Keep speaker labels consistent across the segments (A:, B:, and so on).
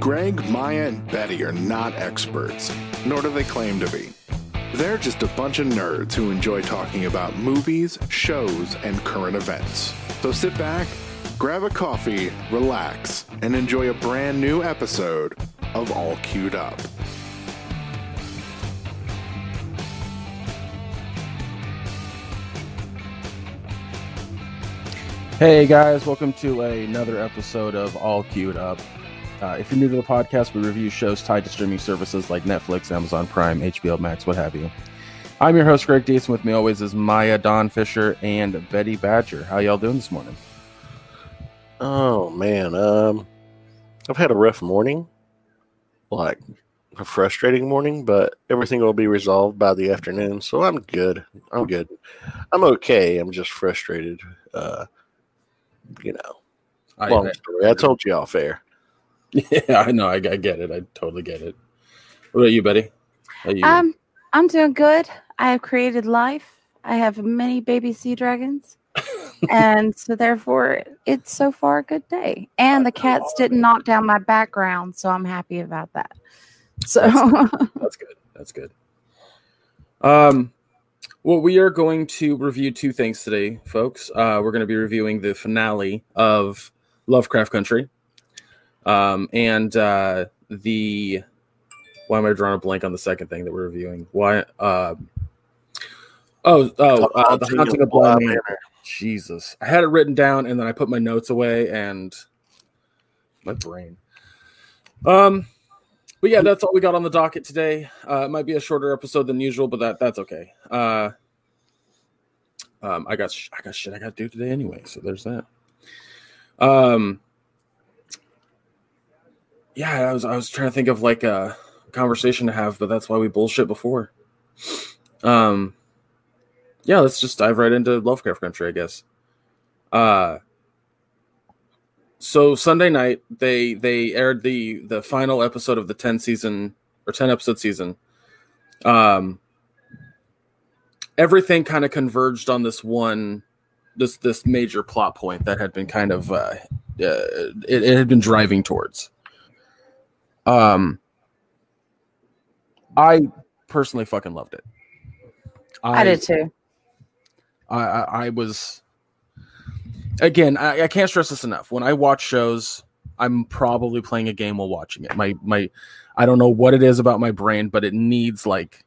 A: Greg, Maya, and Betty are not experts, nor do they claim to be. They're just a bunch of nerds who enjoy talking about movies, shows, and current events. So sit back, grab a coffee, relax, and enjoy a brand new episode of All Queued Up.
B: Hey guys, welcome to another episode of All Queued Up. Uh, if you're new to the podcast, we review shows tied to streaming services like Netflix, Amazon Prime, HBO Max, what have you. I'm your host, Greg Deason. With me always is Maya, Don Fisher, and Betty Badger. How y'all doing this morning?
C: Oh man, um, I've had a rough morning, like a frustrating morning, but everything will be resolved by the afternoon, so I'm good. I'm good. I'm okay. I'm just frustrated. Uh, you know,
B: I,
C: long
B: I-
C: story. I told you off air.
B: Yeah, I know. I, I get it. I totally get it. What about you, Betty? How you?
D: Um, I'm doing good. I have created life. I have many baby sea dragons. and so therefore it's so far a good day. And the cats didn't knock down my background, so I'm happy about that. So
B: That's good. That's good. Um, well, we are going to review two things today, folks. Uh, we're going to be reviewing the finale of Lovecraft Country, um, and uh, the. Why am I drawing a blank on the second thing that we're reviewing? Why? Uh, oh, oh, uh, the haunting of Bly Manor. Jesus, I had it written down, and then I put my notes away, and my brain. Um, but yeah, that's all we got on the docket today. Uh, it might be a shorter episode than usual, but that that's okay. Uh, um, I got sh- I got shit I got to do today anyway, so there's that. Um, yeah, I was I was trying to think of like a conversation to have, but that's why we bullshit before. Um, yeah, let's just dive right into Lovecraft Country, I guess. Uh, so Sunday night they they aired the the final episode of the 10 season or 10 episode season. Um everything kind of converged on this one this this major plot point that had been kind of uh, uh it, it had been driving towards. Um I personally fucking loved it.
D: I did too.
B: I, I, I was again. I, I can't stress this enough. When I watch shows, I'm probably playing a game while watching it. My my, I don't know what it is about my brain, but it needs like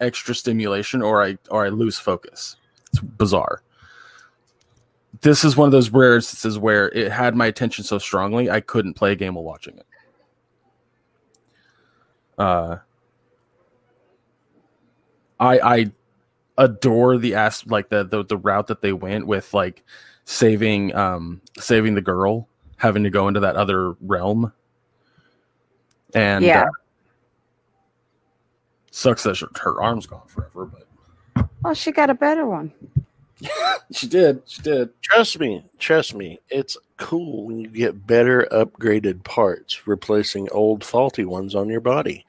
B: extra stimulation, or I or I lose focus. It's bizarre. This is one of those rare instances where it had my attention so strongly I couldn't play a game while watching it. Uh, I I adore the ass like the, the the route that they went with like saving um saving the girl having to go into that other realm and
D: Yeah.
B: uh, sucks that her, her arm's gone forever but
D: Well, she got a better one.
B: she did she did
C: Trust me, trust me. It's cool when you get better upgraded parts, replacing old faulty ones on your body.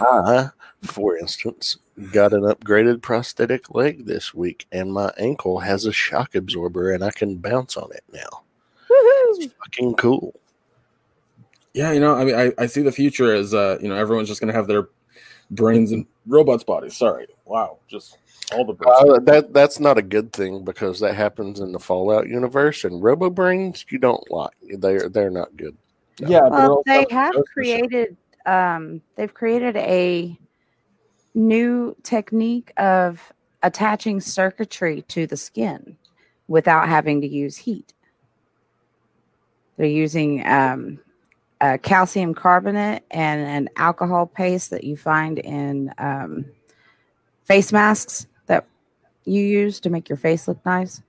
C: I, for instance, got an upgraded prosthetic leg this week, and my ankle has a shock absorber, and I can bounce on it now. It's fucking cool.
B: yeah you know i mean i, I see the future as uh you know everyone's just gonna have their brains and robots bodies sorry wow just all the
C: Uh, that that's not a good thing because that happens in the Fallout universe, and Robo Brains you don't like. They're they're not good.
B: yeah
D: Well, they have created um they've created a new technique of attaching circuitry to the skin without having to use heat. They're using um, a calcium carbonate and an alcohol paste that you find in um, face masks that you use to make your face look nice.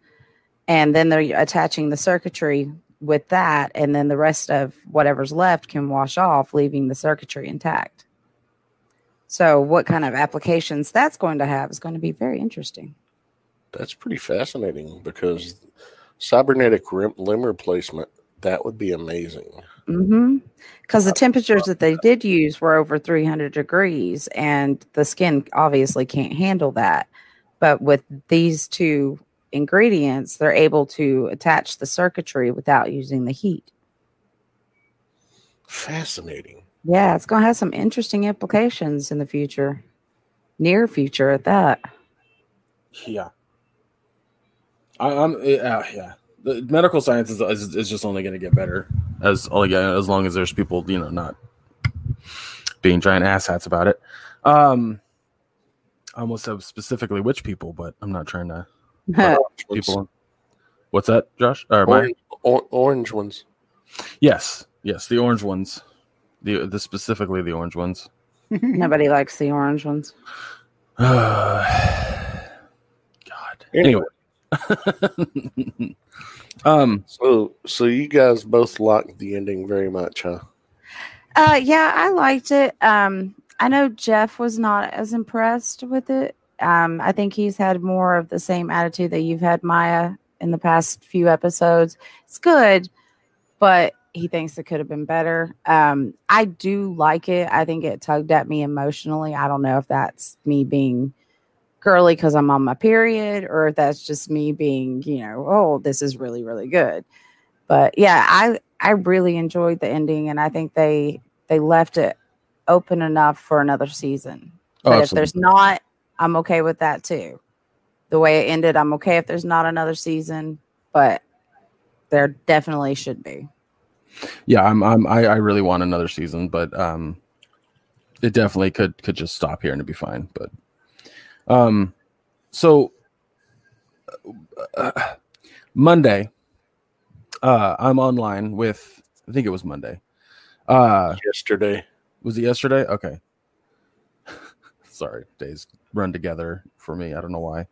D: And then they're attaching the circuitry with that, and then the rest of whatever's left can wash off, leaving the circuitry intact. So, what kind of applications that's going to have is going to be very interesting.
C: That's pretty fascinating because cybernetic rim, limb replacement that would be amazing.
D: Mm-hmm. Because the temperatures that they did use were over 300 degrees, and the skin obviously can't handle that. But with these two ingredients, they're able to attach the circuitry without using the heat.
C: Fascinating.
D: Yeah, it's going to have some interesting implications in the future, near future at that.
B: Yeah. I, I'm yeah, yeah. The medical science is, is, is just only going to get better as only as long as there's people you know not being giant asshats about it. Um, I almost have specifically which people, but I'm not trying to people. What's that, Josh? Or am
C: Orange, or, orange ones.
B: Yes, yes, the orange ones, the the specifically the orange ones.
D: Nobody likes the orange ones.
B: God. Anyway, um,
C: So, so you guys both liked the ending very much, huh?
D: Uh, yeah, I liked it. Um, I know Jeff was not as impressed with it. Um, I think he's had more of the same attitude that you've had, Maya, in the past few episodes. It's good, but he thinks it could have been better. Um, I do like it. I think it tugged at me emotionally. I don't know if that's me being girly because I'm on my period, or if that's just me being, you know, oh, this is really, really good. But yeah, I I really enjoyed the ending, and I think they they left it open enough for another season.
B: Oh,
D: But if there's not, I'm okay with that too. The way it ended, I'm okay if there's not another season, but there definitely should be.
B: yeah, I'm, I'm I, I really want another season, but um, it definitely could could just stop here and it'd be fine. But um, so uh, Monday, uh, I'm online with I think it was Monday. Uh,
C: Yesterday.
B: Was it yesterday? Okay. Sorry, days run together for me. I don't know why.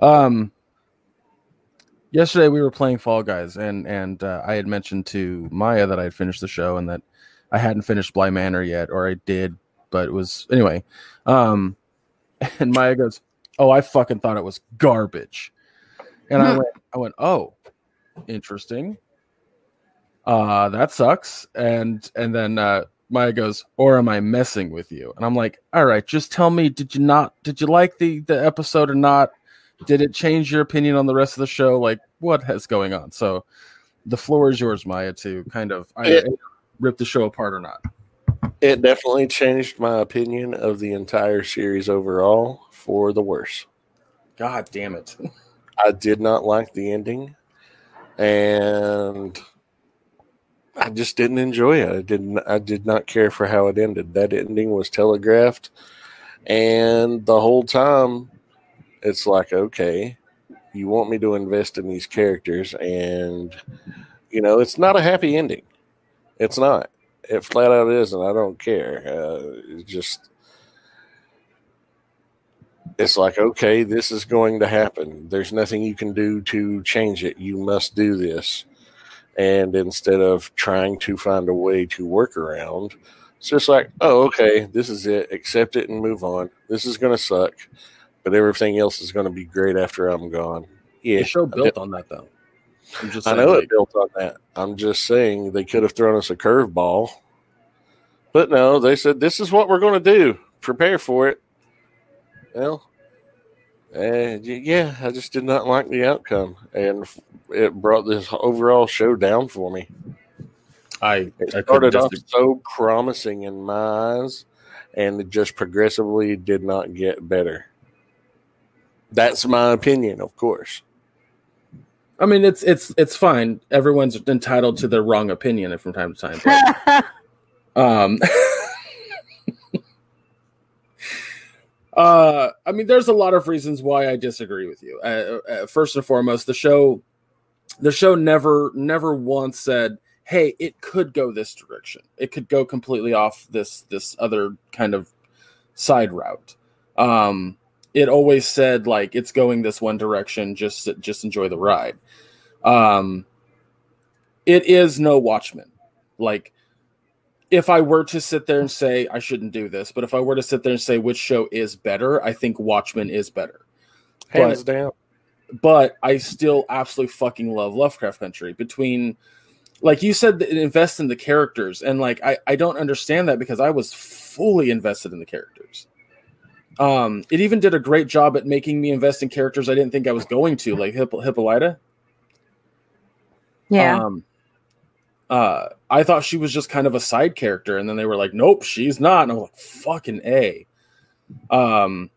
B: Um, yesterday we were playing Fall Guys, and and uh, I had mentioned to Maya that I had finished the show and that I hadn't finished Bly Manor yet, or I did, but it was anyway. Um, and Maya goes, "Oh, I fucking thought it was garbage," and I
D: Hmm.
B: went, "I went, oh, interesting. Uh, that sucks." And and then uh, Maya goes, "Or am I messing with you?" And I'm like, "All right, just tell me, did you not? Did you like the the episode or not? Did it change your opinion on the rest of the show? Like, what has going on?" So, the floor is yours, Maya, to kind of either
C: It-
B: rip the show apart or not.
C: It definitely changed my opinion of the entire series overall for the worse.
B: God damn it!
C: I did not like the ending, and I just didn't enjoy it. I didn't. I did not care for how it ended. That ending was telegraphed, and the whole time, it's like, okay, you want me to invest in these characters, and you know, it's not a happy ending. It's not. It flat out isn't. I don't care. Uh, it's just it's like okay this is going to happen there's nothing you can do to change it you must do this and instead of trying to find a way to work around it's just like oh okay this is it accept it and move on. This is going to suck but everything else is going to be great after i'm gone. Yeah.
B: The show built on that, though. I'm just
C: i know
B: like,
C: it built on that. I'm just saying they could have thrown us a curveball but no they said this is what we're going to do. Prepare for it. Well and yeah, I just did not like the outcome, and it brought this overall show down for me.
B: I,
C: It
B: I couldn't
C: started off
B: disagree.
C: so promising in my eyes, and it just progressively did not get better. That's my opinion, of course.
B: I mean, it's it's it's fine. Everyone's entitled to their wrong opinion from time to time. but, um, uh, I mean, there's a lot of reasons why I disagree with you. Uh, uh, first and foremost, the show, the show never never once said, "Hey, it could go this direction. It could go completely off this this other kind of side route." Um, it always said like it's going this one direction. Just just enjoy the ride. Um, it is no Watchmen. Like, if I were to sit there and say I shouldn't do this, but if I were to sit there and say which show is better, I think Watchmen is better.
C: Hands
B: But-
C: down.
B: But I still absolutely fucking love Lovecraft Country. Between, like you said, that invest in the characters, and like I I don't understand that because I was fully invested in the characters. Um, it even did a great job at making me invest in characters I didn't think I was going to, like Hipp- Hippolyta.
D: yeah.
B: Um, uh, I thought she was just kind of a side character, and then they were like, "Nope, she's not." And I'm like, "Fucking a." Um,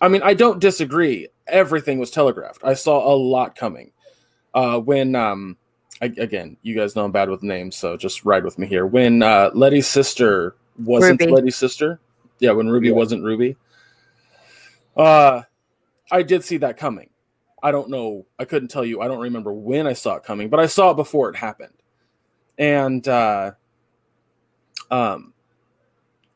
B: I mean, I don't disagree. Everything was telegraphed. I saw a lot coming. Uh, when um, I, again, you guys know I'm bad with names, so just ride with me here. When uh, Leti's sister wasn't
D: Ruby.
B: Leti's sister, yeah, when Ruby
C: Yeah.
B: wasn't Ruby, uh, I did see that coming. I don't know. I couldn't tell you. I don't remember when I saw it coming, but I saw it before it happened, and uh, um,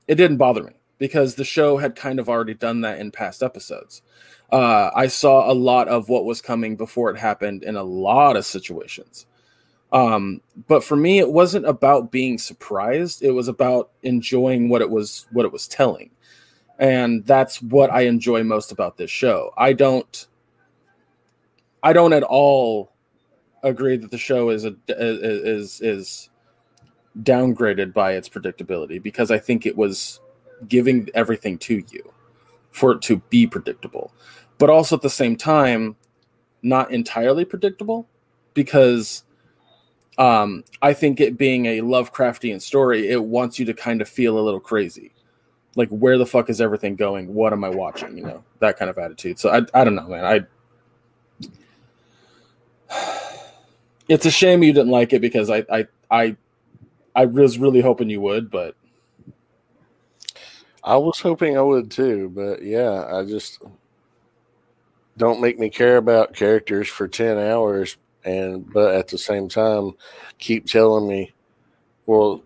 B: it didn't bother me because the show had kind of already done that in past episodes. Uh, I saw a lot of what was coming before it happened in a lot of situations. Um, but for me, it wasn't about being surprised. It was about enjoying what it was what it was telling, and that's what I enjoy most about this show. I don't, I don't at all agree that the show is a is is downgraded by its predictability because I think it was giving everything to you for it to be predictable, but also at the same time, not entirely predictable because um, I think it being a Lovecraftian story, it wants you to kind of feel a little crazy. Like, where the fuck is everything going? What am I watching? You know, that kind of attitude. So I, I don't know, man. I, it's a shame you didn't like it because I, I, I, I was really hoping you would, but
C: I was hoping I would too, but yeah, I just don't make me care about characters for 10 hours and but at the same time keep telling me well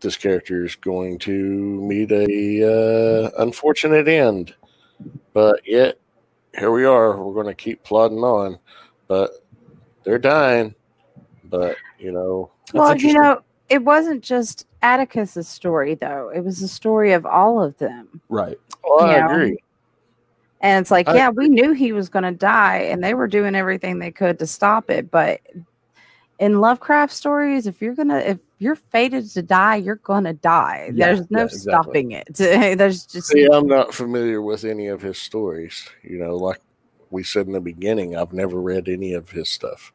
C: this character is going to meet a uh, unfortunate end. But yet here we are we're going to keep plodding on but they're dying but you know
D: well, you know, it wasn't just Atticus's story though. It was the story of all of them.
B: right.
C: well, i
D: Yeah.
C: agree
D: And it's like,
C: I-
D: yeah, we knew he was going to die, and they were doing everything they could to stop it. But in Lovecraft stories, if you're gonna, if you're fated to die, you're gonna die.
B: Yeah,
D: There's no
B: yeah, exactly.
D: stopping it. There's just
C: See, I'm not familiar with any of his stories. You know, like we said in the beginning, I've never read any of his stuff.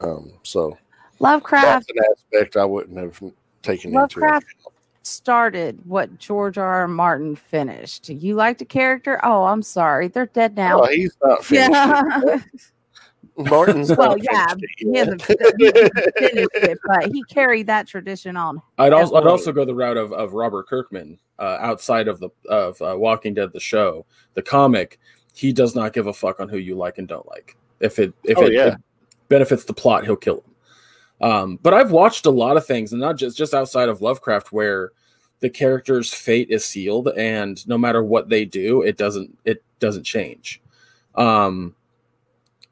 C: Um, so
D: Lovecraft
C: that's an aspect I wouldn't have taken
D: Lovecraft
C: into.
D: started what George R. R. Martin finished. You liked a character? Oh, I'm sorry, they're dead now.
C: Oh, he's not finished.
D: yeah.
C: it. Martin's
D: Well,
C: not
D: yeah,
C: finished it
D: he
C: yet.
D: hasn't he hasn't finished it, but he carried that tradition on.
B: I'd also I'd also go the route of, of Robert Kirkman uh, outside of the of uh, Walking Dead the show the comic he does not give a fuck on who you like and don't like if it if
C: Oh,
B: it,
C: yeah.
B: it benefits the plot he'll kill him. um, but I've watched a lot of things and not just just outside of Lovecraft where the character's fate is sealed and no matter what they do it doesn't it doesn't change um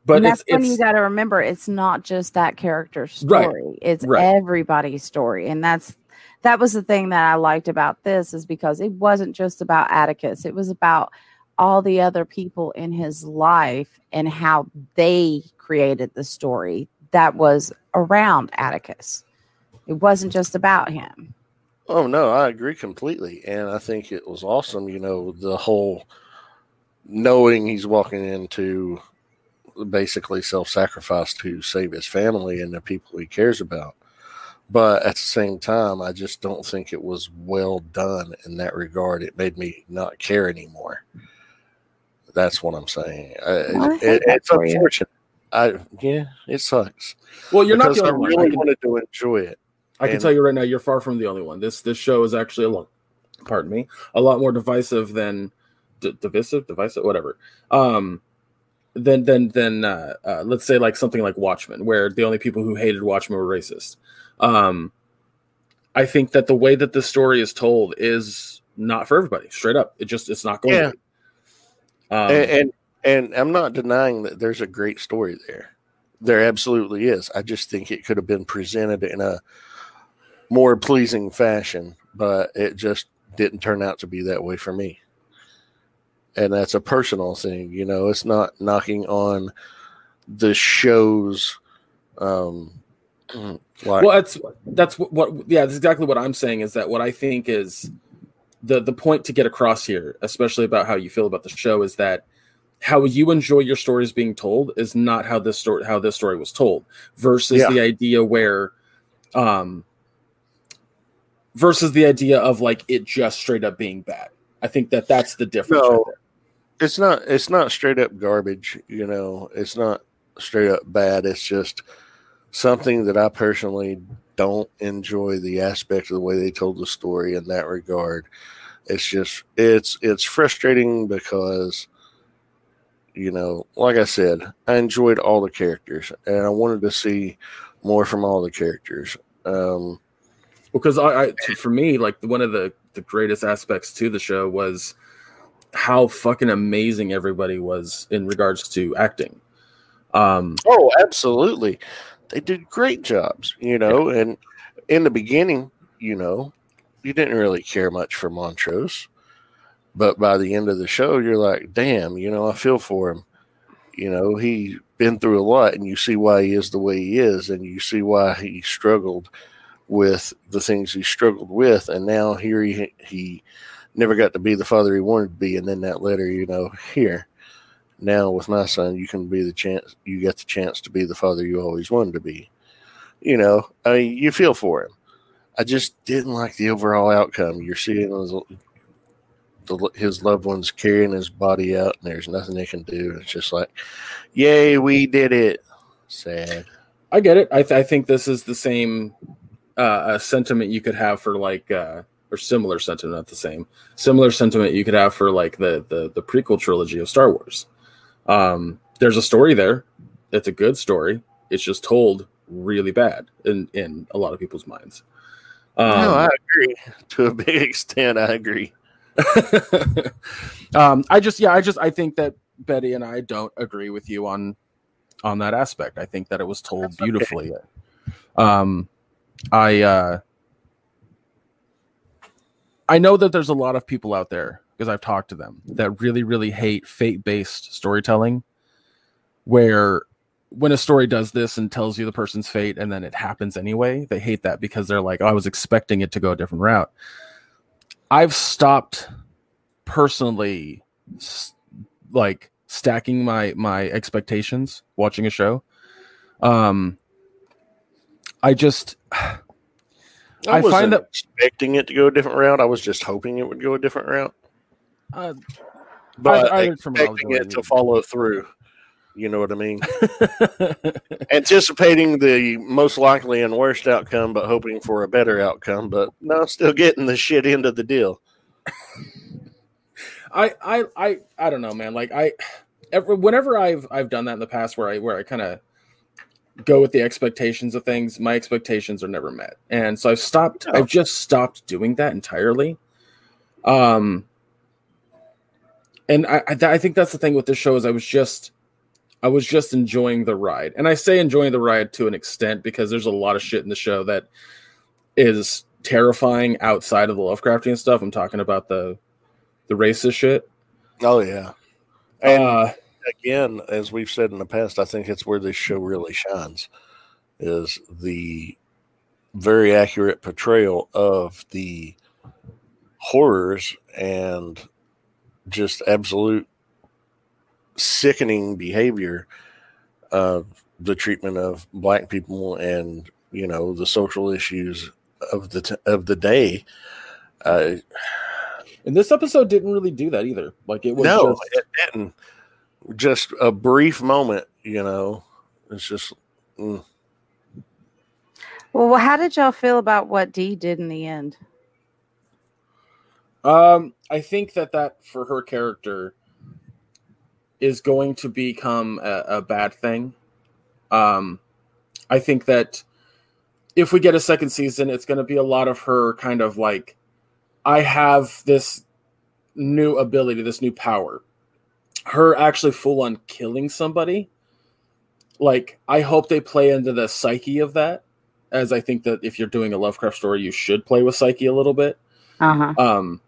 B: but
D: and
B: it's,
D: that's when
B: it's
D: you got to remember it's not just that character's
B: Right,
D: story; it's
B: right.
D: everybody's story, and that's that was the thing that I liked about this is because it wasn't just about Atticus; it was about all the other people in his life and how they created the story that was around Atticus. It wasn't just about him.
C: Oh no, I agree completely, and I think it was awesome. You know, the whole knowing he's walking into basically self-sacrifice to save his family and the people he cares about. But at the same time, I just don't think it was well done in that regard. It made me not care anymore. That's what I'm saying. Uh,
D: well,
C: it, it's
D: for you.
C: I yeah, it sucks.
B: well you're not
C: because
B: the
C: I
B: only one. I
C: really
B: can-
C: wanted to enjoy it.
B: I can tell you right now, you're far from the only one. This this show is actually a lot, pardon me, a lot more divisive than d- divisive, divisive, whatever. Um, than than than uh, uh, let's say like something like Watchmen, where the only people who hated Watchmen were racist. Um, I think that the way that this story is told is not for everybody. Straight up, it just it's not going.
C: Yeah.
B: Um,
C: and, and and I'm not denying that there's a great story there. There absolutely is. I just think it could have been presented in a more pleasing fashion, but it just didn't turn out to be that way for me. And that's a personal thing, you know. It's not knocking on the show's um
B: well that's that's what, what yeah that's exactly what i'm saying is that what i think is the the point to get across here especially about how you feel about the show is that how you enjoy your stories being told is not how this story how this story was told versus
C: Yeah.
B: the idea where um versus the idea of like it just straight up being bad i think that that's the difference
C: No.
B: there.
C: it's not it's not straight up garbage you know it's not straight up bad it's just something that i personally don't enjoy the aspect of the way they told the story in that regard it's just it's it's frustrating because you know like i said i enjoyed all the characters and i wanted to see more from all the characters um
B: because I, I for me like one of the the greatest aspects to the show was how fucking amazing everybody was in regards to acting um
C: Oh, absolutely. They did great jobs, you know, and in the beginning, you know, you didn't really care much for Montrose. But by the end of the show, you're like, damn, you know, I feel for him. You know, he been through a lot and you see why he is the way he is and you see why he struggled with the things he struggled with and now here he he never got to be the father he wanted to be and then that letter, you know, here now with my son you can be the chance you get the chance to be the father you always wanted to be. You know i mean you feel for him. I just didn't like the overall outcome. You're seeing the, his loved ones carrying his body out and there's nothing they can do it's just like yay we did it sad
B: I get it. I, th- I think this is the same uh, a sentiment you could have for like uh, or similar sentiment, not the same. Similar sentiment you could have for like the the the prequel trilogy of Star Wars. Um, there's a story there. It's a good story. It's just told really bad in in a lot of people's minds. Um,
C: no i agree to a big extent i agree
B: um, I just, yeah, I just, I think that Betty and I don't agree with you on on that aspect. I think that it was told
C: That's okay.
B: beautifully. Um, I, uh, I know that there's a lot of people out there because I've talked to them that really, really hate fate based storytelling, where when a story does this and tells you the person's fate and then it happens anyway, they hate that because they're like, oh, I was expecting it to go a different route. I've stopped personally s- like stacking my my expectations watching a show. Um I just
C: i,
B: I
C: wasn't
B: find that-
C: expecting it to go a different route i was just hoping it would go a different route
B: uh,
C: but
B: I- I heard from what I was
C: expecting it to follow through. You know what I mean? Anticipating the most likely and worst outcome, but hoping for a better outcome. But no, still getting the shit end of the deal.
B: I I I I don't know, man. Like I, ever, whenever I've I've done that in the past, where I where I kind of go with the expectations of things, my expectations are never met, and so I've stopped.
C: No.
B: I've just stopped doing that entirely. Um, and I I, I think that's the thing with this show is I was just I was just enjoying the ride, and I say enjoying the ride to an extent because there's a lot of shit in the show that is terrifying outside of the Lovecraftian stuff. I'm talking about the the racist shit.
C: Oh yeah. And
B: uh,
C: again, as we've said in the past, I think it's where this show really shines is the very accurate portrayal of the horrors and just absolute sickening behavior of the treatment of black people and you know the social issues of the t- of the day uh,
B: and this episode didn't really do that either. Like it was
C: no
B: just,
C: it didn't just a brief moment you know it's just mm.
D: Well, well, how did y'all feel about what Dee did in the end?
B: um, I think that that for her character is going to become a, a bad thing. Um, I think that if we get a second season, it's going to be a lot of her kind of like, I have this new ability, this new power. Her actually full on killing somebody. Like, I hope they play into the psyche of that, as I think that if you're doing a Lovecraft story, you should play with psyche a little bit.
D: Uh huh.
B: Um,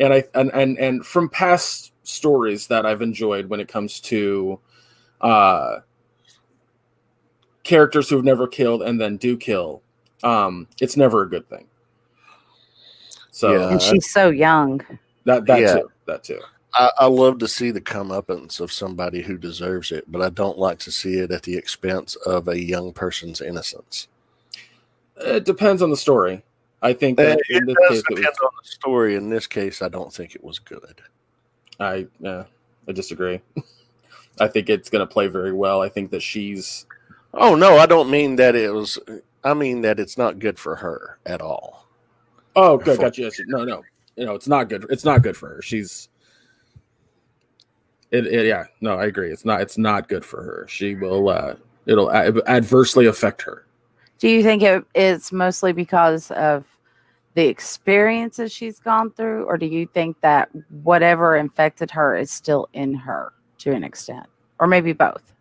B: and I and and and from past stories that I've enjoyed when it comes to uh characters who've never killed and then do kill, um, it's never a good thing. So
C: Yeah.
D: And she's so young.
B: that that
C: Yeah.
B: too, that too.
C: I, I love to see the comeuppance of somebody who deserves it, but I don't like to see it at the expense of a young person's innocence.
B: It depends on the story. I think that
C: It,
B: in this
C: does
B: case, it was,
C: on the story. In this case, I don't think it was good.
B: I yeah, I disagree. I think it's going to play very well. I think that she's
C: Oh no, I don't mean that it was. I mean that it's not good for her at all.
B: oh good,
C: For-
B: gotcha. Yes, no, no, you know it's not good. It's not good for her. She's it, it. Yeah, no, I agree. It's not. It's not good for her. She will. uh It'll a- adversely affect her.
D: Do you think it's mostly because of the experiences she's gone through, or do you think that whatever infected her is still in her to an extent, or maybe both?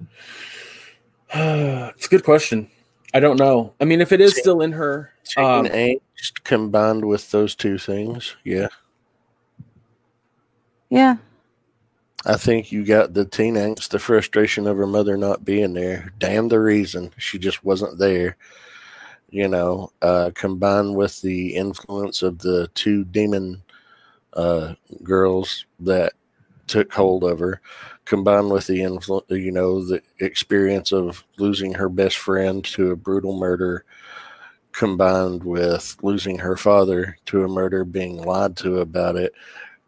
B: it's a good question. I don't know. I mean, if it is still in her,
C: Teen
B: Um,
C: angst combined with those two things, yeah,
D: Yeah,
C: I think you got the teen angst, the frustration of her mother not being there. Damn the reason she just wasn't there. You know, uh, combined with the influence of the two demon uh, girls that took hold of her, combined with the influ- you know, the experience of losing her best friend to a brutal murder, combined with losing her father to a murder, being lied to about it,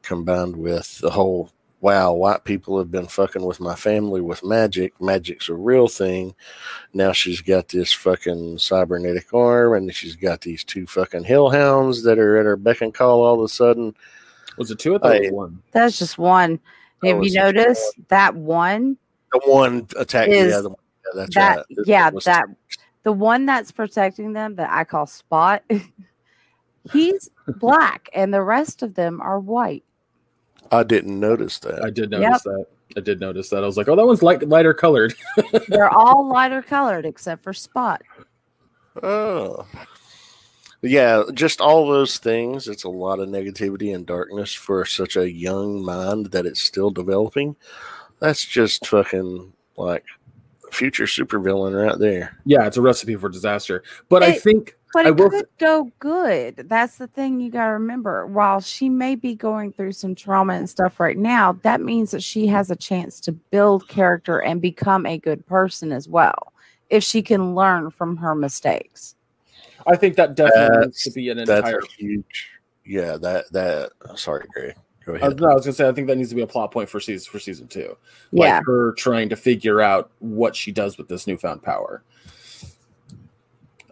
C: combined with the whole wow, white people have been fucking with my family with magic. Magic's a real thing. Now she's got this fucking cybernetic arm, and she's got these two fucking hellhounds that are at her beck and call all of a sudden.
B: was it two? I thought it
C: I-
B: was one.
D: that's just one.
C: That
D: Have you
C: just
D: noticed that one?
C: The one attacking
D: Is
C: the other one. Yeah, that's
D: that
C: right. This
D: yeah,
C: one was-
D: that the one that's protecting them that I call Spot. he's black, and the rest of them are white.
C: I didn't notice that.
B: I did notice that. I did notice that. I was like, oh, that one's light, lighter colored.
D: They're all lighter colored except for Spot.
C: Oh. Yeah, just all those things. It's a lot of negativity and darkness for such a young mind that it's still developing. That's just fucking like future supervillain right there.
B: yeah, it's a recipe for disaster. But I think
D: But it
B: will
D: could go good. That's the thing you got to remember. While she may be going through some trauma and stuff right now, that means that she has a chance to build character and become a good person as well if she can learn from her mistakes.
B: I think that definitely needs to be an entire.
C: a huge. Yeah, that that. Sorry, Gray. Go
B: I was,
C: ahead.
B: no, I was gonna say I think that needs to be a plot point for season for season two. Like
D: Yeah.
B: her trying to figure out what she does with this newfound power.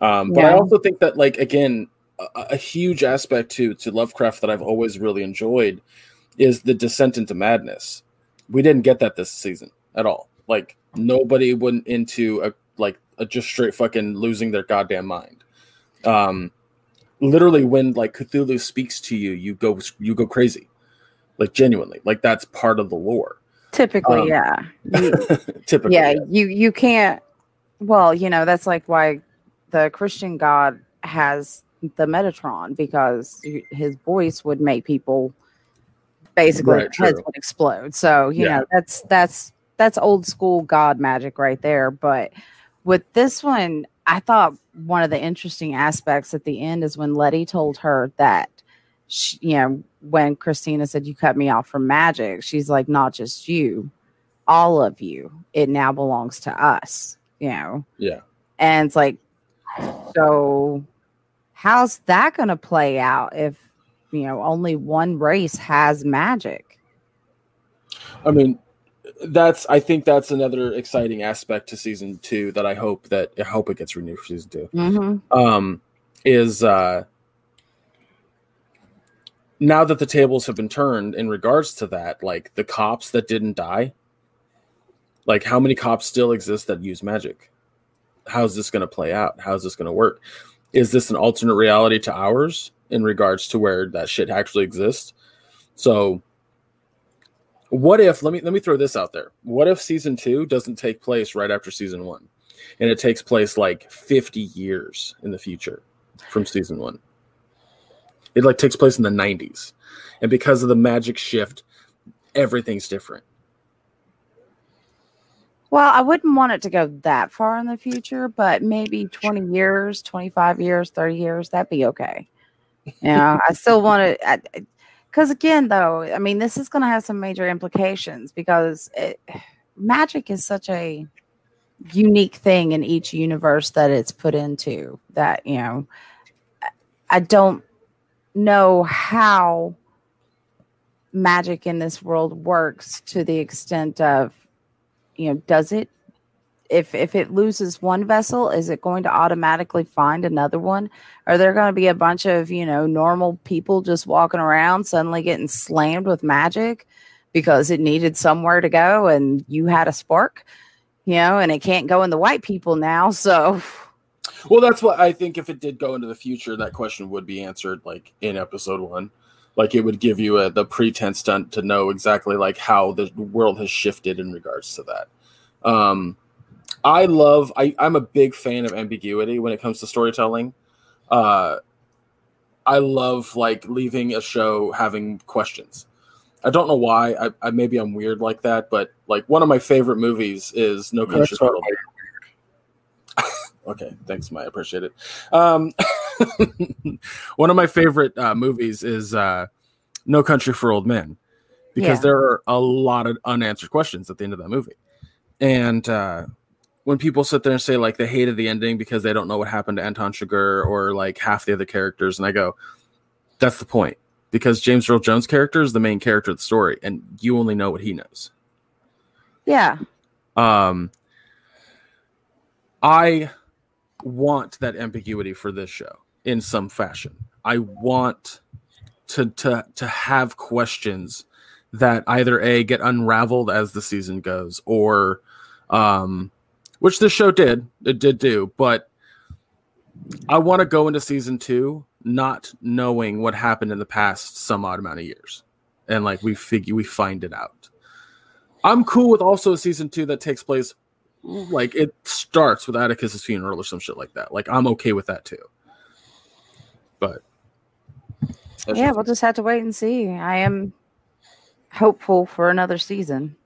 B: Um, but I also think that like again, a, a huge aspect to to Lovecraft that I've always really enjoyed is the descent into madness. We didn't get that this season at all. Like nobody went into a like a just straight fucking losing their goddamn mind. Um, literally, when like Cthulhu speaks to you, you go you go crazy, like genuinely. Like that's part of the lore.
D: Typically,
B: Um,
D: yeah. You-
B: Typically,
D: yeah, you you can't well, you know, that's like why the Christian God has the Metatron because his voice would make people basically
B: Right,
D: heads would explode. So, you
B: Yeah.
D: know, that's that's that's old school God magic right there. But with this one, I thought one of the interesting aspects at the end is when Leti told her that she, you know, when Christina said, You cut me off from magic, she's like, Not just you, all of you. It now belongs to us, you know?
B: Yeah.
D: And it's like, so how's that going to play out if, you know, only one race has magic?
B: I mean, that's I think that's another exciting aspect to season two that I hope that I hope it gets renewed for season two.
D: Mm-hmm.
B: Um, is uh, now that the tables have been turned in regards to that, like the cops that didn't die, like how many cops still exist that use magic? How's this going to play out? How's this going to work? Is this an alternate reality to ours in regards to where that shit actually exists? So what if let me let me throw this out there what if season two doesn't take place right after season one and it takes place like 50 years in the future from season one it like takes place in the 90s and because of the magic shift everything's different
D: Well, I wouldn't want it to go that far in the future, but maybe 20 years, 25 years, 30 years, that'd be okay. You know, I still want to, because again, though, I mean, this is going to have some major implications because it, magic is such a unique thing in each universe that it's put into that you know i don't know how magic in this world works to the extent of you know does it if if it loses one vessel is it going to automatically find another one are there going to be a bunch of you know normal people just walking around suddenly getting slammed with magic because it needed somewhere to go and you had a spark you know and it can't go in the white people now so
B: Well, that's what I think. If it did go into the future, that question would be answered like in episode one. Like it would give you a, the pretense to, to know exactly like how the world has shifted in regards to that. Um, I love. I, I'm a big fan of ambiguity when it comes to storytelling. Uh, I love like leaving a show having questions. I don't know why. I, I maybe I'm weird like that, but like one of my favorite movies is No Country for Old Men. Okay, thanks, Mike. I appreciate it. Um, one of my favorite uh, movies is uh, No Country for Old Men because
D: Yeah.
B: there are a lot of unanswered questions at the end of that movie. And uh, when people sit there and say like they hated the ending because they don't know what happened to Anton Chigurh or like half the other characters, and I go, that's the point because James Earl Jones' character is the main character of the story, and you only know what he knows.
D: yeah
B: Um, I want that ambiguity for this show in some fashion. I want to to to have questions that either a get unraveled as the season goes, or um, which the show did it did do, but I want to go into season two not knowing what happened in the past some odd amount of years, and like we figure we find it out. I'm cool with also a season two that takes place like it starts with Atticus's funeral or some shit like that. Like I'm okay with that too. But
D: yeah we'll just have to wait and see i am hopeful for another season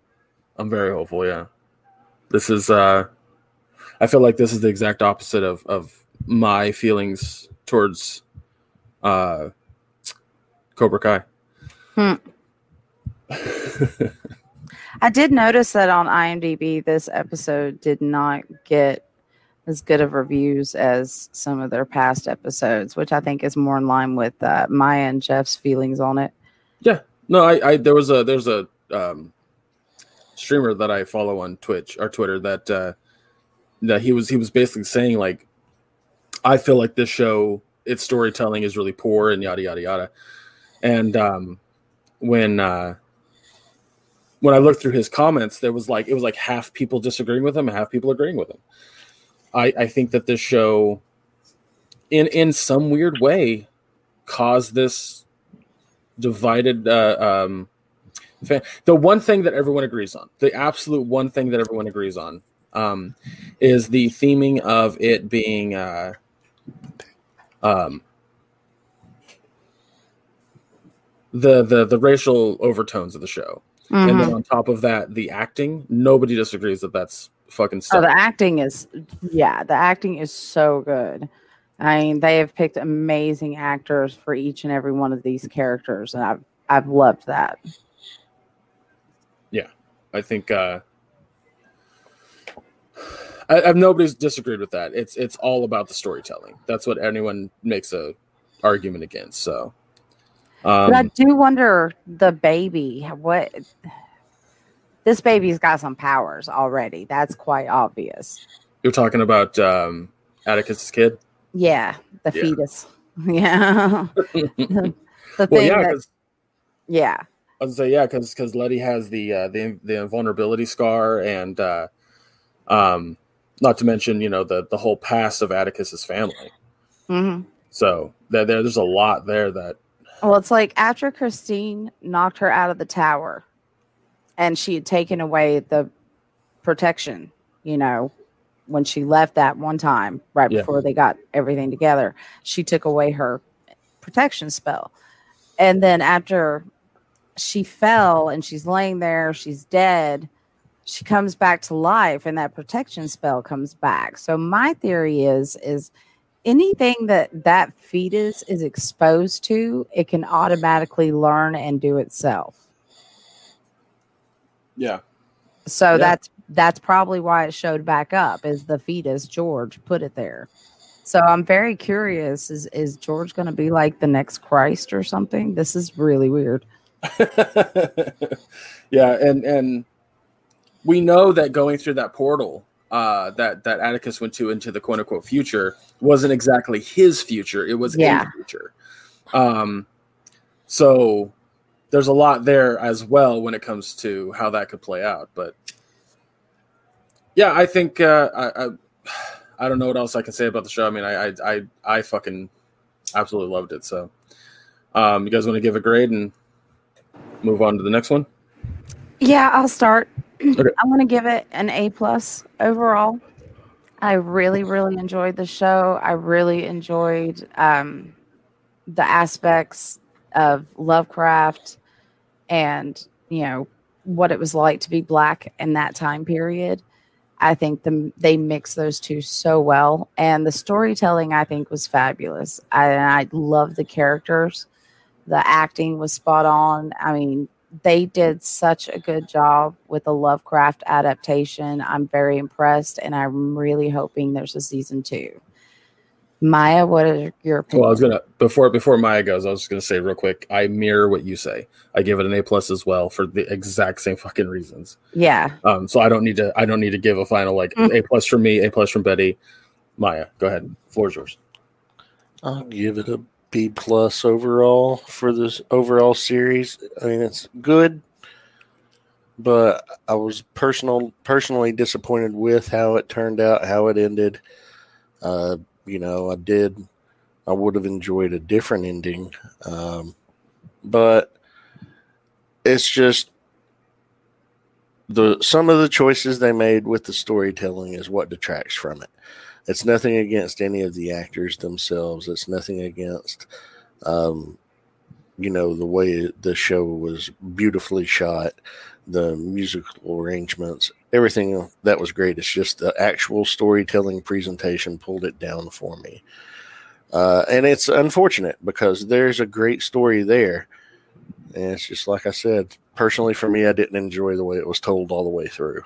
B: I'm very hopeful. Yeah, this is. uh I feel like this is the exact opposite of of my feelings towards uh Cobra Kai.
D: Hmm. I did notice that on IMDb, this episode did not get as good of reviews as some of their past episodes, which I think is more in line with uh, Maya and Jeff's feelings on it.
B: Yeah, no, I, I there was a there's a um streamer that I follow on Twitch or Twitter that uh that he was he was basically saying like I feel like this show its storytelling is really poor and yada yada yada. And um when uh when I looked through his comments, there was like it was like half people disagreeing with him half people agreeing with him. I, I think that this show in in some weird way caused this divided uh, um fa- the one thing that everyone agrees on the absolute one thing that everyone agrees on um is the theming of it being uh um the the the racial overtones of the show and
D: Mhm.
B: then on top of that the acting nobody disagrees that that's fucking
D: Oh, the acting is, yeah, the acting is so good. I mean, they have picked amazing actors for each and every one of these characters, and I've I've loved that.
B: Yeah, I think uh, I, I've nobody's disagreed with that. It's it's all about the storytelling. That's what anyone makes a argument against. So,
D: but I
B: um,
D: do wonder the baby. What this baby's got some powers already. That's quite obvious.
B: you're talking about um, Atticus's kid.
D: Yeah, the
B: Yeah.
D: fetus. Yeah, the
B: well,
D: thing
B: yeah,
D: that, yeah,
B: I was say yeah, because because Leti has the uh, the the invulnerability scar, and uh, um, not to mention you know the the whole past of Atticus's family.
D: hmm
B: So there there's a lot there that
D: Well, it's like after Christine knocked her out of the tower and she had taken away the protection, you know, when she left that one time right
B: Yeah.
D: before they got everything together, she took away her protection spell. And then after she fell and she's laying there, she's dead, she comes back to life and that protection spell comes back. So my theory is is anything that that fetus is exposed to, it can automatically learn and do itself.
B: Yeah.
D: So
B: Yeah.
D: that's that's probably why it showed back up is the fetus George put it there. So I'm very curious is is George going to be like the next Christ or something? This is really weird.
B: yeah, and and we know that going through that portal uh, that that Atticus went to into the quote unquote future wasn't exactly his future; it was
D: Yeah.
B: a future. Um, so there's a lot there as well when it comes to how that could play out. But yeah, I think uh, I, I I don't know what else I can say about the show. I mean, I I I, I fucking absolutely loved it. So, um, you guys want to give a grade and move on to the next one?
D: Yeah, I'll start.
B: Okay.
D: I'm going to give it an A plus overall. I really, really enjoyed the show. I really enjoyed um, the aspects of Lovecraft and you know what it was like to be black in that time period. I think the, they mixed those two so well, and the storytelling I think was fabulous. I, I love the characters. The acting was spot on. I mean, they did such a good job with the Lovecraft adaptation. I'm very impressed, and I'm really hoping there's a season two. Maya, what is your opinion?
B: Well, I was gonna before before Maya goes, I was just gonna say real quick. I mirror what you say. I give it an A plus as well for the exact same fucking reasons.
D: yeah,
B: Um, so I don't need to. I don't need to give a final like
D: Mm.
B: A plus from me, A plus from Betty. Maya, go ahead. Floor's yours.
C: I'll give it a B plus overall for this overall series. I mean, it's good, but I was personal personally disappointed with how it turned out, how it ended. Uh, you know, I did. I would have enjoyed a different ending, um, but it's just the some of the choices they made with the storytelling is what detracts from it. It's nothing against any of the actors themselves. It's nothing against, um, you know, the way the show was beautifully shot, the musical arrangements, everything that was great. It's just the actual storytelling presentation pulled it down for me. Uh, and it's unfortunate because there's a great story there. And it's just like I said, personally for me, I didn't enjoy the way it was told all the way through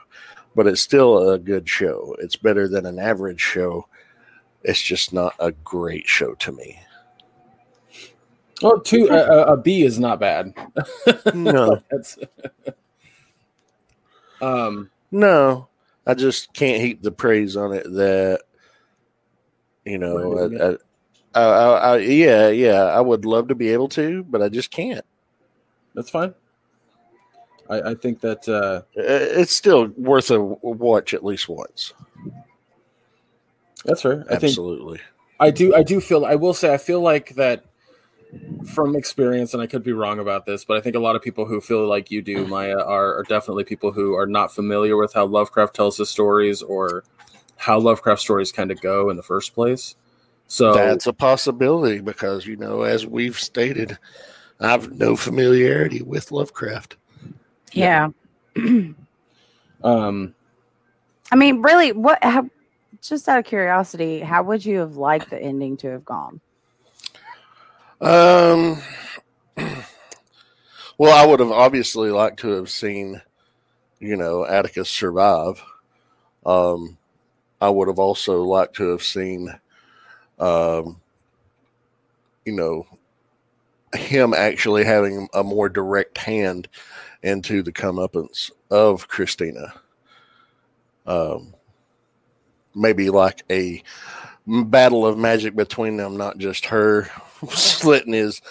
C: but it's still a good show. It's better than an average show. It's just not a great show to me.
B: Well, two a, a- a B is not bad.
C: No,
B: um
C: no, I just can't heap the praise on it that you know. I, I, I, yeah, yeah, I would love to be able to, but I just can't.
B: that's fine. I, I think that uh
C: It's still worth a watch at least once.
B: that's fair. I think
C: Absolutely.
B: I do. I do feel. I will say. I feel like that from experience, and I could be wrong about this, but I think a lot of people who feel like you do, Maya, are, are definitely people who are not familiar with how Lovecraft tells his stories or how Lovecraft stories kind of go in the first place. So
C: That's a possibility because you know, as we've stated, I have no familiarity with Lovecraft.
D: Yeah.
B: um,
D: I mean, really, what? How, just out of curiosity, how would you have liked the ending to have gone?
C: Um. Well, I would have obviously liked to have seen, you know, Atticus survive. Um, I would have also liked to have seen, um, you know, him actually having a more direct hand into the comeuppance of Christina. Um, maybe like a battle of magic between them, not just her slitting his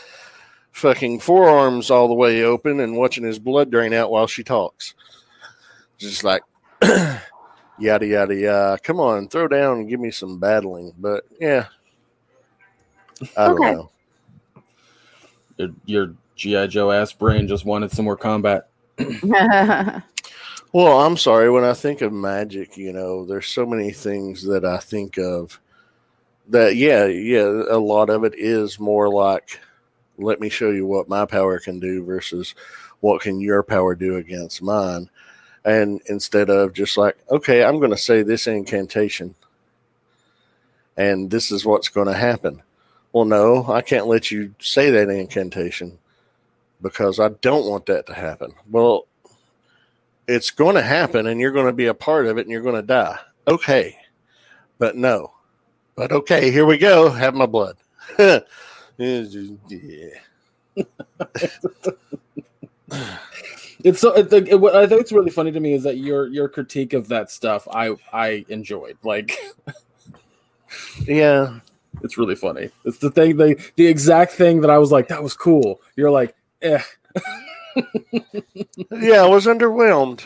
C: fucking forearms all the way open and watching his blood drain out while she talks. Just like yada yada yada. Come on, throw down and give me some battling. But yeah, I don't
D: Okay.
C: know.
B: your, your GI Joe ass brain just wanted some more combat.
C: Well, I'm sorry. When I think of magic, you know, there's so many things that I think of that, yeah, yeah, a lot of it is more like, let me show you what my power can do versus what can your power do against mine. And instead of just like, okay, I'm going to say this incantation, and this is what's going to happen. Well, no, I can't let you say that incantation because I don't want that to happen. Well, it's going to happen and you're going to be a part of it and you're going to die. Okay. But no. But okay, here we go. Have my blood. yeah.
B: It's so. It, it, what I think it's really funny to me is that your your critique of that stuff I I enjoyed. Like,
C: yeah,
B: it's really funny. It's the thing, the the exact thing that I was like, that was cool. You're like, eh.
C: yeah, I was underwhelmed.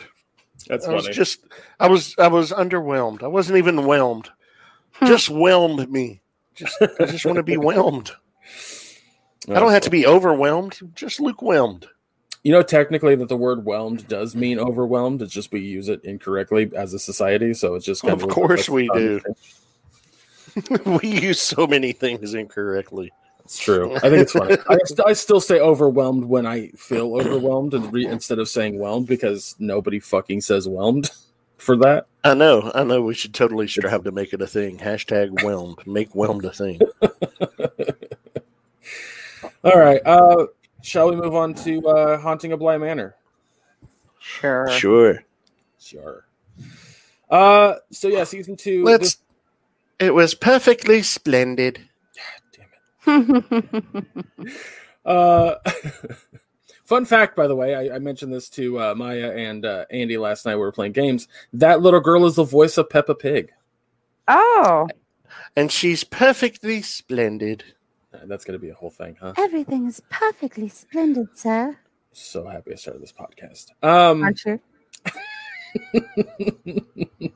B: That's
C: I
B: funny.
C: was just I was I was underwhelmed. I wasn't even whelmed. Just whelmed me. Just I just want to be whelmed. I don't have to be overwhelmed. Just lukewarmed.
B: You know, technically, that the word "whelmed" does mean overwhelmed. It's just we use it incorrectly as a society. So it's just kind
C: Of
B: of,
C: course we do. we use so many things incorrectly.
B: It's true. I think it's funny. I, st- I still say overwhelmed when I feel overwhelmed, and re- instead of saying whelmed because nobody fucking says whelmed for that.
C: I know, I know. We should totally strive to make it a thing. Hashtag whelmed. Make whelmed a thing.
B: All right. Uh, shall we move on to uh, haunting of Bly Manor?
D: Sure.
C: Sure.
B: Sure. Uh, so yeah, season two.
C: Let's. It was perfectly splendid.
B: Damn it. Uh, fun fact, by the way, I, I mentioned this to uh, Maya and uh, Andy last night. We were playing games. That little girl is the voice of Peppa Pig.
D: oh,
C: And she's perfectly splendid.
B: Uh, That's going to be a whole thing, huh?
D: everything is perfectly splendid, sir.
B: So happy I started this podcast. Um,
D: Aren't you?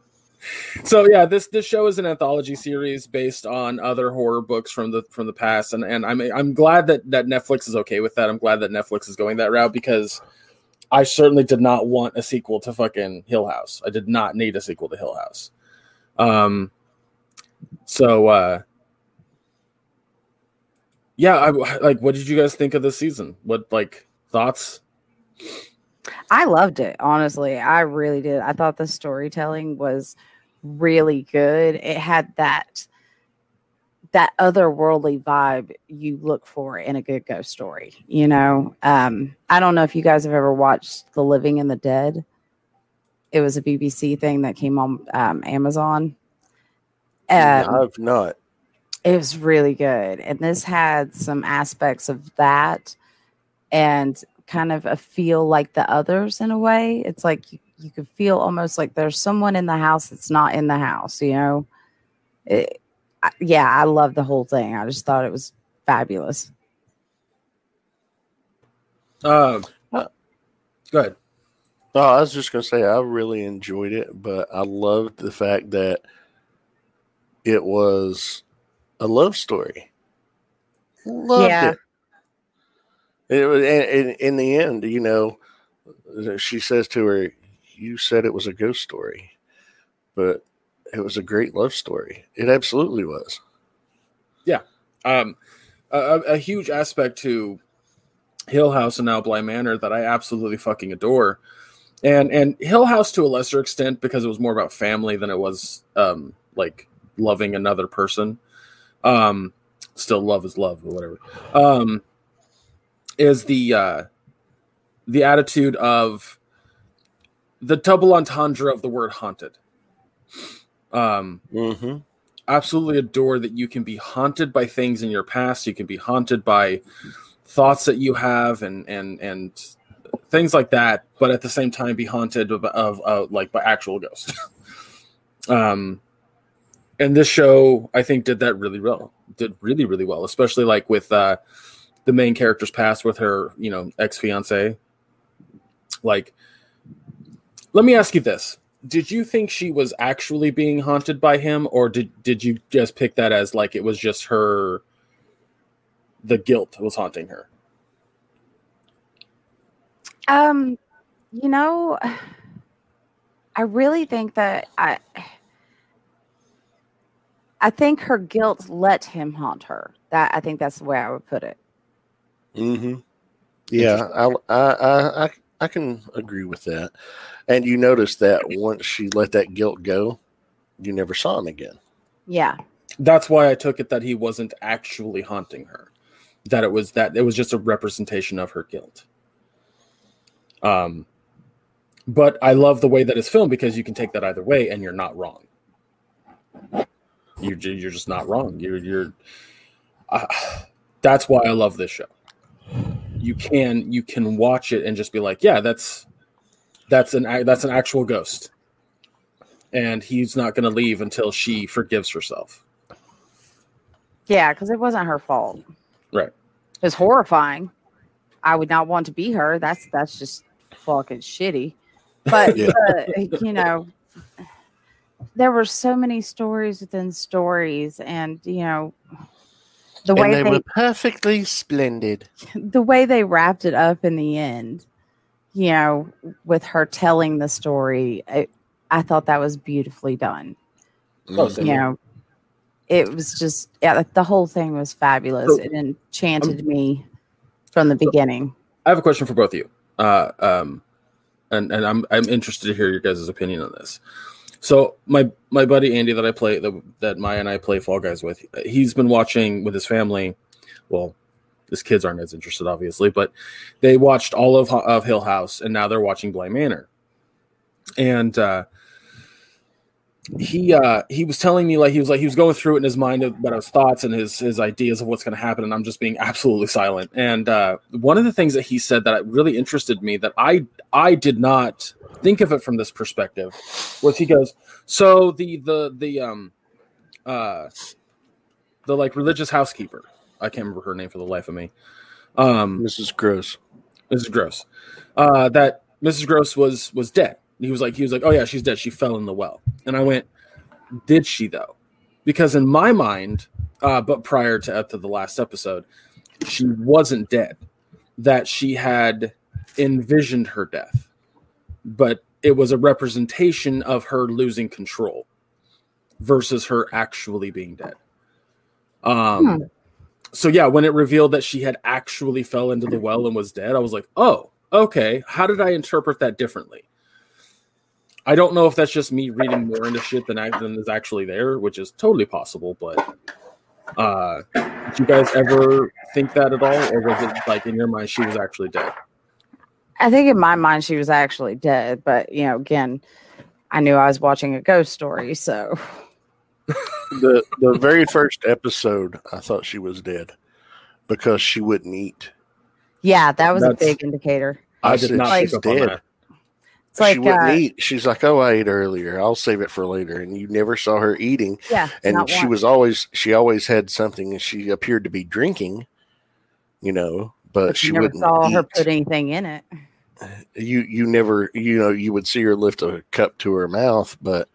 B: so yeah, this this show is an anthology series based on other horror books from the from the past, and and I'm I'm glad that that Netflix is okay with that. I'm glad that Netflix is going that route because I certainly did not want a sequel to fucking Hill House. I did not need a sequel to Hill House. Um, so uh, yeah, I like. What did you guys think of this season? What like thoughts?
D: I loved it, honestly. I really did. I thought the storytelling was really good. It had that that otherworldly vibe you look for in a good ghost story. You know, um, I don't know if you guys have ever watched The Living and the Dead. It was a BBC thing that came on um, Amazon. Um,
C: I've not.
D: it was really good. And this had some aspects of that and kind of a feel like the others in a way. It's like you, you could feel almost like there's someone in the house that's not in the house, you know? It, I, yeah, I love the whole thing. I just thought it was fabulous.
B: Um,
C: Uh,
B: go ahead.
C: Oh, I was just gonna say I really enjoyed it, but I loved the fact that it was a love story. Loved
D: Yeah.
C: it. It was in, in, in the end, you know, she says to her, "You said it was a ghost story, but it was a great love story. It absolutely was." Yeah.
B: Um, a, a huge aspect to Hill House and now Bly Manor that I absolutely fucking adore, and and Hill House to a lesser extent because it was more about family than it was um, like loving another person. Um, still, love is love or whatever. Um, is the uh, the attitude of the double entendre of the word haunted. Um,
C: Mm-hmm.
B: absolutely adore that you can be haunted by things in your past you can be haunted by thoughts that you have and and and things like that but at the same time be haunted of, of uh, like by actual ghosts um and this show i think did that really well did really really well especially like with uh the main character's past with her you know ex-fiance like let me ask you this did you think she was actually being haunted by him or did did you just pick that as like it was just her the guilt was haunting her
D: Um, you know, I really think that I I think her guilt let him haunt her. That I think that's the way I would put it.
C: Mm-hmm. Yeah, I, I, I, I, I can agree with that. And you notice that once she let that guilt go, you never saw him again.
D: Yeah.
B: that's why I took it that he wasn't actually haunting her. That it was that it was just a representation of her guilt. Um, but I love the way that it's filmed because you can take that either way, and you're not wrong. You're you're just not wrong. You're you're. Uh, that's why I love this show. You can you can watch it and just be like, yeah, that's that's an that's an actual ghost, and he's not going to leave until she forgives herself.
D: Yeah, because it wasn't her fault.
B: Right.
D: It's horrifying. I would not want to be her. That's that's just fucking shitty. But
C: Yeah.
D: uh, you know, there were so many stories within stories, and you know, the way
C: and they
D: they,
C: were perfectly splendid.
D: the way they wrapped it up in the end, you know, with her telling the story, I, I thought that was beautifully done.
B: Same
D: you know, it was just yeah, the whole thing was fabulous.
B: So-
D: it enchanted me from the beginning.
B: I have a question for both of you. Uh, um, and and I'm I'm interested to hear your guys' opinion on this. So my my buddy Andy that I play that that Maya and I play Fall Guys with, he's been watching with his family. Well, his kids aren't as interested, obviously, but they watched all of of Hill House, and now they're watching Bly Manor. And uh, he uh, he was telling me like he was like he was going through it in his mind about his thoughts and his his ideas of what's going to happen, and I'm just being absolutely silent. And uh, one of the things that he said that really interested me that I I did not think of it from this perspective was he goes so the the the um uh the like religious housekeeper I can't remember her name for the life of me um
C: Mrs. Gross.
B: Mrs. Gross. Uh, that Mrs. Gross was was dead. He was like, he was like, oh yeah, she's dead. She fell in the well. And I went, did she though? Because in my mind, uh, but prior to up to the last episode, she wasn't dead. That she had envisioned her death, but it was a representation of her losing control versus her actually being dead. Um.
D: Hmm.
B: So yeah, when it revealed that she had actually fell into the well and was dead, I was like, "Oh, okay. How did I interpret that differently?" I don't know if that's just me reading more into shit than I, than is actually there, which is totally possible. But uh, did you guys ever think that at all, or was it like in your mind she was actually dead?
D: I think in my mind she was actually dead, but you know, again, I knew I was watching a ghost story, so
C: The the very first episode, I thought she was dead because she wouldn't eat.
D: yeah, that was a big indicator.
B: I,
C: I
B: did
C: said
B: not pick
C: she's
B: up on
C: dead.
B: That.
D: It's like
C: she wouldn't
D: uh,
C: eat. She's like, "Oh, I ate earlier. I'll save it for later." And you never saw her eating.
D: yeah,
C: And she
D: once.
C: was always she always had something, and she appeared to be drinking. You know, but,
D: but
C: she
D: never
C: wouldn't
D: saw
C: eat.
D: her put anything in it.
C: you you never you know you would see her lift a cup to her mouth, but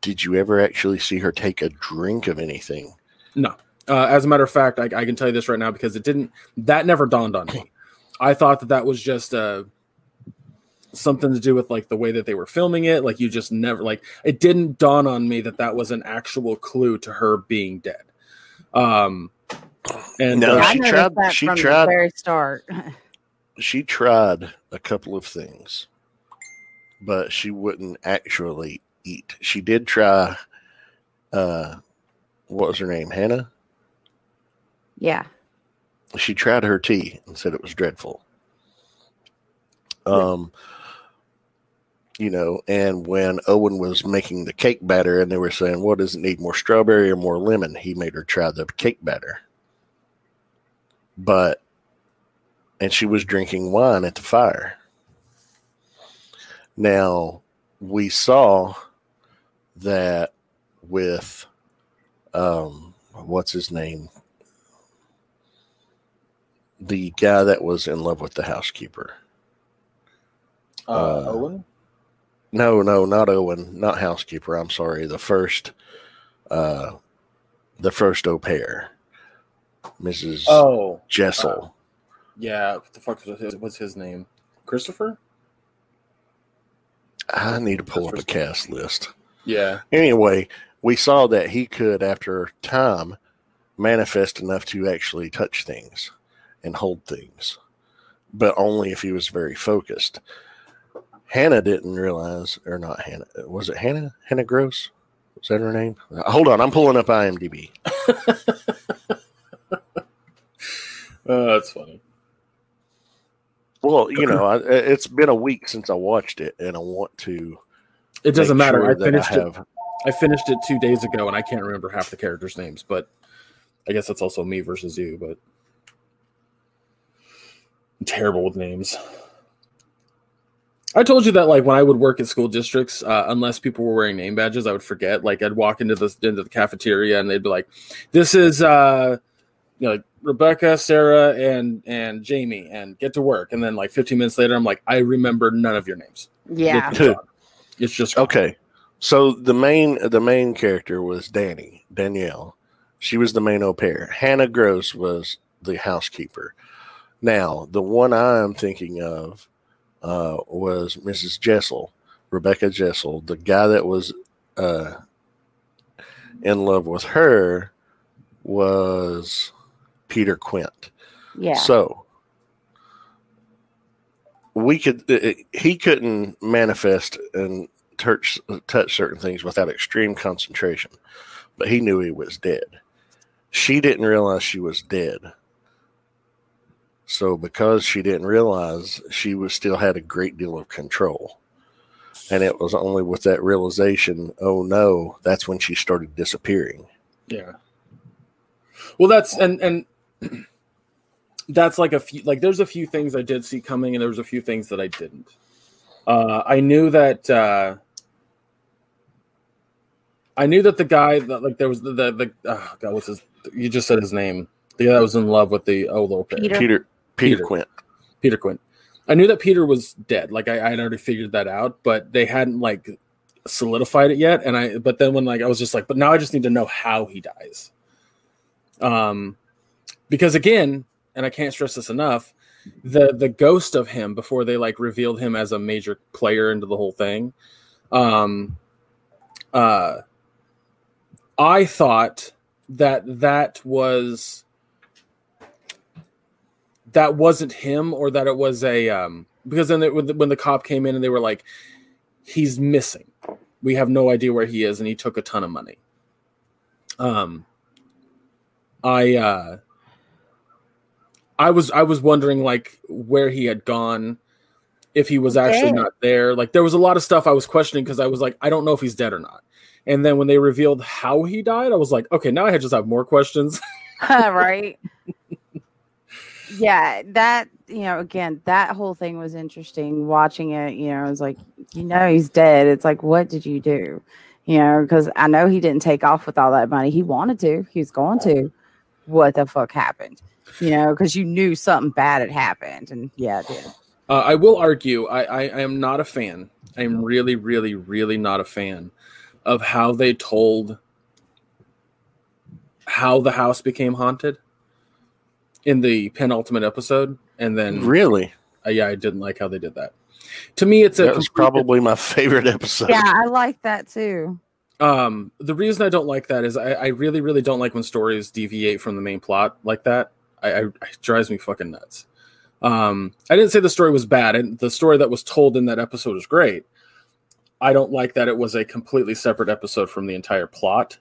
C: did you ever actually see her take a drink of anything?
B: No. Uh, as a matter of fact, I, I can tell you this right now because it didn't. That never dawned on me. I thought that that was just uh, something to do with like the way that they were filming it. Like you just never like it didn't dawn on me that that was an actual clue to her being dead. Um, and
C: No,
B: uh,
C: she tried-
D: that
C: she
D: from
C: tried-
D: the very start.
C: She tried a couple of things, but she wouldn't actually eat. She did try. Uh, what was her name? Hannah.
D: yeah,
C: She tried her tea and said it was dreadful. Um, you know, and when Owen was making the cake batter and they were saying, what does it need, more strawberry or more lemon? He made her try the cake batter. But, and she was drinking wine at the fire. Now, we saw that with, um, what's his name? The guy that was in love with the housekeeper.
B: uh,
C: uh,
B: Owen.
C: No, no, not Owen, not housekeeper. I'm sorry. The first, uh, the first au pair, Mrs.
B: Oh,
C: Jessel.
B: yeah. What the fuck was his, what's his name? Christopher.
C: I need to pull up a cast list.
B: Yeah.
C: Anyway, we saw that he could, after time, manifest enough to actually touch things and hold things, but only if he was very focused. Hannah didn't realize, or not Hannah, was it Hannah? Hannah Gross? Is that her name? Hold on, I'm pulling up IMDb.
B: Uh, that's funny.
C: Well, you know, I, it's been a week since I watched it, and I want to.
B: It doesn't matter.
C: sure
B: I finished it.
C: have.
B: I finished it two days ago, and I can't remember half the characters' names. But I guess that's also me versus you. But I'm terrible with names. I told you that like when I would work at school districts, uh, unless people were wearing name badges, I would forget. Like I'd walk into the into the cafeteria and they'd be like, "This is uh, you know like Rebecca, Sarah, and and Jamie, and get to work." And then like 15 minutes later, I'm like, "I remember none of your names."
D: Yeah.
B: It's. It's just gone.
C: Okay, so the main the main character was Danny Danielle. She was the main au pair. Hannah Gross was the housekeeper. Now, the one I'm thinking of uh, was Mrs. Jessel, Rebecca Jessel. The guy that was uh, in love with her was Peter Quint.
D: Yeah.
C: So we could uh, he couldn't manifest and touch touch certain things without extreme concentration, but he knew he was dead. She didn't realize she was dead. So because she didn't realize, she was still had a great deal of control. And it was only with that realization, oh no, that's when she started disappearing.
B: Yeah. Well, that's and and that's like a few like there's a few things I did see coming, and there was a few things that I didn't. Uh, I knew that uh, I knew that the guy that like there was the the, the oh God, what's his? You just said his name. The guy that was in love with the old little
D: Peter.
C: Peter Peter,
B: Peter.
C: Quint.
B: Peter Quint. I knew that Peter was dead. Like I, I had already figured that out, but they hadn't like solidified it yet. And I, but then when like I was just like, but now I just need to know how he dies. Um, because again, and I can't stress this enough, the the ghost of him before they like revealed him as a major player into the whole thing. Um, uh, I thought that that was that wasn't him or that it was a um because then they, when, the, cop came in and they were like he's missing. We have no idea where he is and he took a ton of money. Um i uh i was i was wondering like where he had gone if he was actually not there. Like there was a lot of stuff i was questioning because i was like i don't know if he's dead or not. And then when they revealed how he died i was like okay now i just have more questions.
D: Right. Yeah, that you know, again, that whole thing was interesting. Watching it, you know, I was like, you know, he's dead. It's like, what did you do? You know, because I know he didn't take off with all that money. He wanted to. He was going to. What the fuck happened? You know, because you knew something bad had happened, and yeah, it did.
B: Uh, I will argue. I, I, I am not a fan. I am really, really, really not a fan of how they told how the house became haunted in the penultimate episode, and then
C: Really?
B: uh, yeah, I didn't like how they did that. To me, it's a
C: That was probably my favorite episode.
D: Yeah, I like that too.
B: Um, the reason I don't like that is I, I really, really don't like when stories deviate from the main plot like that. I, I it drives me fucking nuts. Um, I didn't say the story was bad, and the story that was told in that episode was great. I don't like that it was a completely separate episode from the entire plot.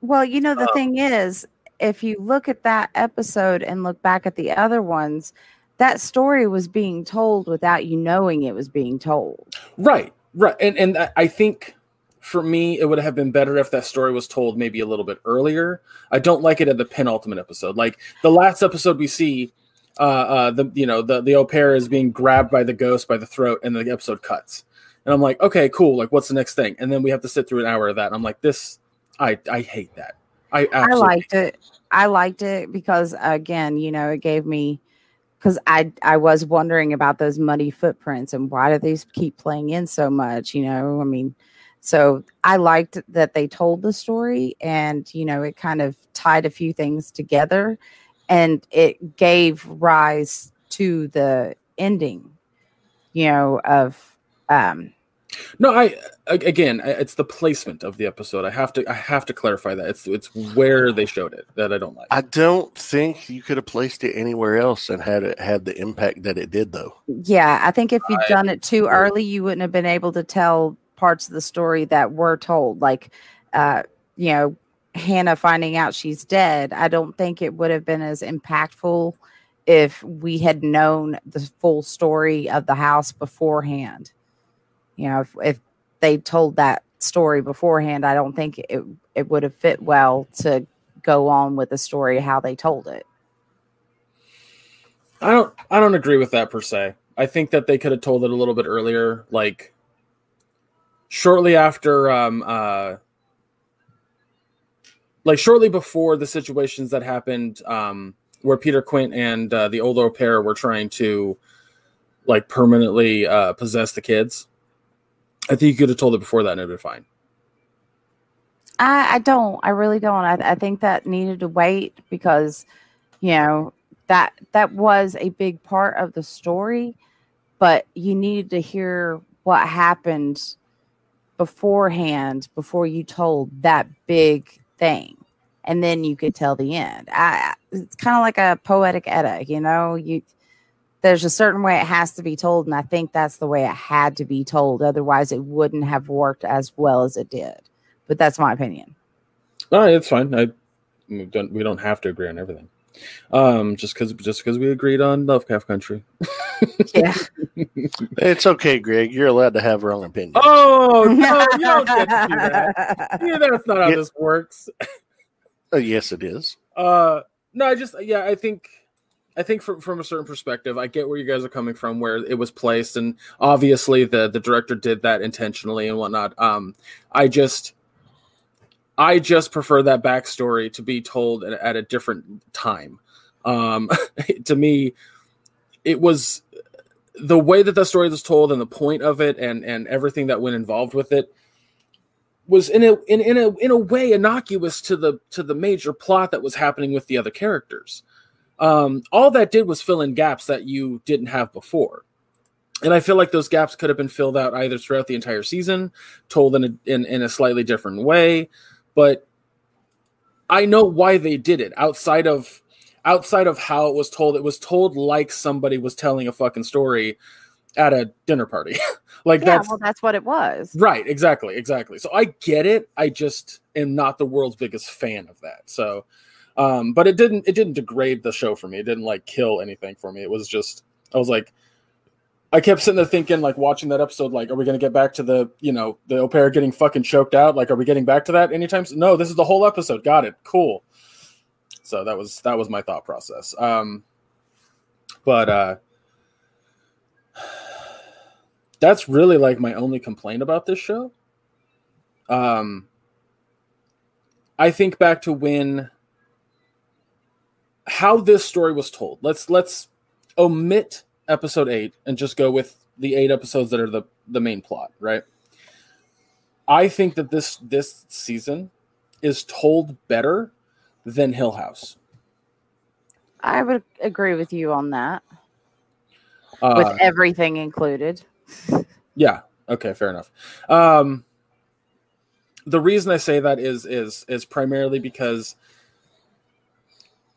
D: Well, you know, the
B: Um,
D: thing is, if you look at that episode and look back at the other ones, that story was being told without you knowing it was being told.
B: Right, right, and and I- think for me it would have been better if that story was told maybe a little bit earlier. I don't like it at the penultimate episode, like the last episode we see. Uh, uh, the you know the the au pair is being grabbed by the ghost by the throat, and the episode cuts. And I'm like, okay, cool. Like, what's the next thing? And then we have to sit through an hour of that. I'm like, this, I I hate that. I
D: I liked it. I liked it because again, you know, it gave me because I I was wondering about those muddy footprints and why do these keep playing in so much? You know, I mean, so I liked that they told the story and you know it kind of tied a few things together and it gave rise to the ending, you know, of um
B: No, I again, it's the placement of the episode. I have to I have to clarify that. It's it's where they showed it that I don't like.
C: I don't think you could have placed it anywhere else and had it had the impact that it did, though.
D: Yeah, I think if you'd
B: I
D: done it too early, you wouldn't have been able to tell parts of the story that were told. Like uh, you know, Hannah finding out she's dead, I don't think it would have been as impactful if we had known the full story of the house beforehand. You know, if, if they told that story beforehand, I don't think it, it would have fit well to go on with the story how they told it.
B: I don't I don't agree with that per se. I think that they could have told it a little bit earlier, like shortly after um uh like shortly before the situations that happened um where Peter Quint and uh, the au pair were trying to like permanently uh possess the kids. I think you could have told it before that and it'd been fine.
D: I, I don't. I really don't. I, I think that needed to wait because, you know, that that was a big part of the story, but you needed to hear what happened beforehand before you told that big thing, and then you could tell the end. I, it's kind of like a poetic edda, you know. You there's a certain way it has to be told, and I think that's the way it had to be told. Otherwise, it wouldn't have worked as well as it did but that's my opinion.
B: No, it's fine. I we don't we don't have to agree on everything. Um, just because just because we agreed on Lovecraft Country.
D: yeah,
C: it's okay, Greg. You're allowed to have wrong opinions.
B: Oh no, you don't get to do that. Yeah, that's not how yeah. this works.
C: Uh, yes, it is.
B: Uh, no, I just yeah, I think. I think from, from a certain perspective, I get where you guys are coming from, where it was placed, and obviously the the director did that intentionally and whatnot. Um, I just I just prefer that backstory to be told at, at a different time. Um, to me, it was the way that the story was told and the point of it and and everything that went involved with it was in a in, in a in a way innocuous to the to the major plot that was happening with the other characters. Um, all that did was fill in gaps that you didn't have before. And I feel like those gaps could have been filled out either throughout the entire season, told in a, in, in a slightly different way, but I know why they did it outside of outside of how it was told. It was told like somebody was telling a fucking story at a dinner party. like
D: yeah,
B: that's
D: well, that's what it was.
B: Right, exactly, exactly. So I get it. I just am not the world's biggest fan of that. So um, but it didn't it didn't degrade the show for me. It didn't like kill anything for me. It was just I was like I kept sitting there thinking, like watching that episode, like, are we to get back to the, you know, the pair getting fucking choked out? Like, are we getting back to that anytime? Soon? No, this is the whole episode. Got it. Cool. So that was that was my thought process. Um, but uh, that's really like my only complaint about this show. Um, I think back to when how this story was told. Let's let's omit episode eight and just go with the eight episodes that are the the main plot, right? I think that this this season is told better than Hill House.
D: I would agree with you on that. Uh, with everything included.
B: Yeah. Okay. Fair enough. Um, the reason I say that is is is primarily because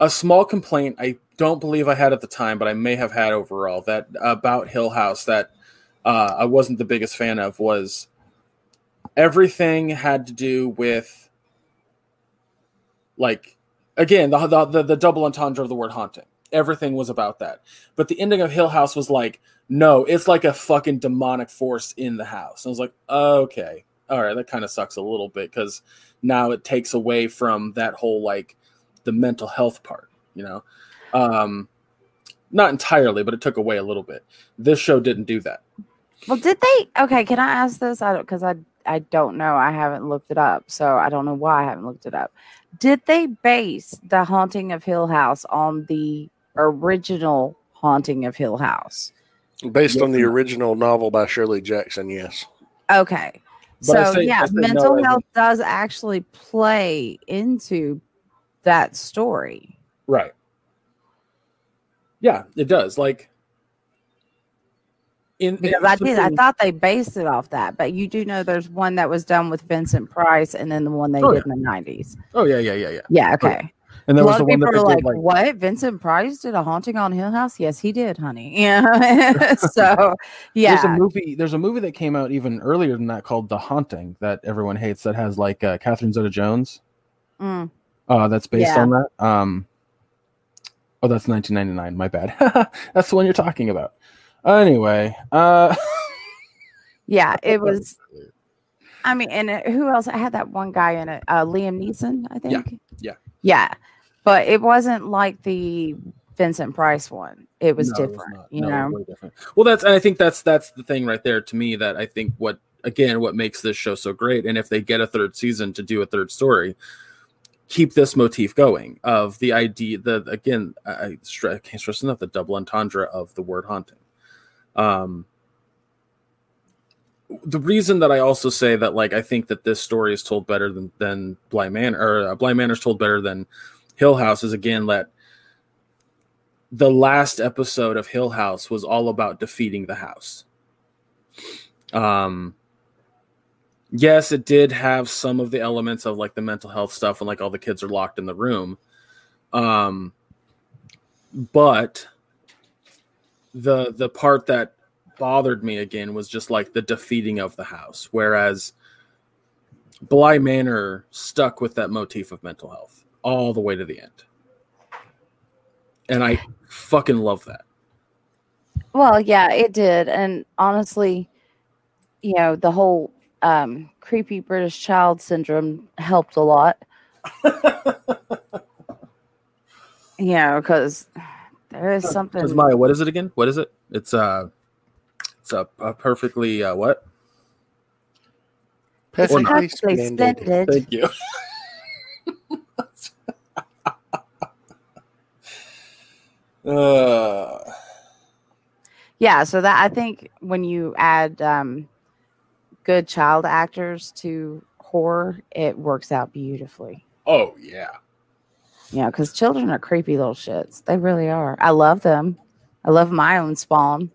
B: a small complaint I don't believe I had at the time, but I may have had overall that about Hill House that uh, I wasn't the biggest fan of was everything had to do with like again the, the the double entendre of the word haunting. Everything was about that, but the ending of Hill House was like, no, it's like a fucking demonic force in the house. And I was like, okay, all right, that kind of sucks a little bit because now it takes away from that whole like the mental health part, you know. Um, not entirely, but it took away a little bit. This show didn't do that.
D: Well, did they? Okay, can I ask this? I don't because I I don't know. I haven't looked it up, so I don't know why I haven't looked it up. Did they base the Haunting of Hill House on the original Haunting of Hill House?
C: Based yes. on the original novel by Shirley Jackson, yes.
D: Okay. But so say, yeah, mental no, health does actually play into that story.
B: Right. Yeah, it does. Like
D: in because I did, I thought they based it off that, but you do know there's one that was done with Vincent Price, and then the one they oh, did yeah. in the '90s.
B: Oh yeah, yeah, yeah, yeah.
D: Yeah. Okay.
B: And
D: A
B: there was
D: lot
B: the
D: of
B: one
D: people
B: that
D: like,
B: did like
D: "What? Vincent Price did a haunting on Hill House? Yes, he did, honey." Yeah. so, yeah.
B: There's a
D: yeah,
B: movie. There's a movie that came out even earlier than that called The Haunting that everyone hates. That has like uh, Catherine Zeta-Jones.
D: Mm.
B: Uh, that's based
D: Yeah.
B: on that. Um, oh, that's 1999. My bad. that's the one you're talking about. Anyway, uh,
D: yeah, it was. I mean, and it- who else? I had that one guy in it, uh, Liam Neeson, I think.
B: yeah.
D: yeah, but it wasn't like the Vincent Price one. It was
B: No, it
D: different, you
B: No,
D: know.
B: different. Well, that's and I think that's that's the thing right there to me that I think what again what makes this show so great, and if they get a third season to do a third story, keep this motif going of the idea the again I, I can't stress enough the double entendre of the word haunting. Um, the reason that I also say that like I think that this story is told better than than Bly Manor uh, Bly Manor is told better than Hill House is again that the last episode of Hill House was all about defeating the house. Um yes, it did have some of the elements of like the mental health stuff and like all the kids are locked in the room. Um but the the part that bothered me again was just like the defeating of the house whereas Bly Manor stuck with that motif of mental health all the way to the end. And I fucking love that.
D: Well, yeah, it did. And honestly, you know, the whole um, creepy British child syndrome helped a lot. yeah, because there is something.
B: Because Maya, what is it again? What is it? It's uh it's a, a perfectly uh what?
D: It's
B: or not.
D: perfectly
C: splendid.
D: splendid.
B: Thank you. uh
D: Yeah, so that I think when you add um, good child actors to horror, it works out beautifully.
B: oh yeah.
D: Yeah, because children are creepy little shits. They really are. I love them. I love my own spawn,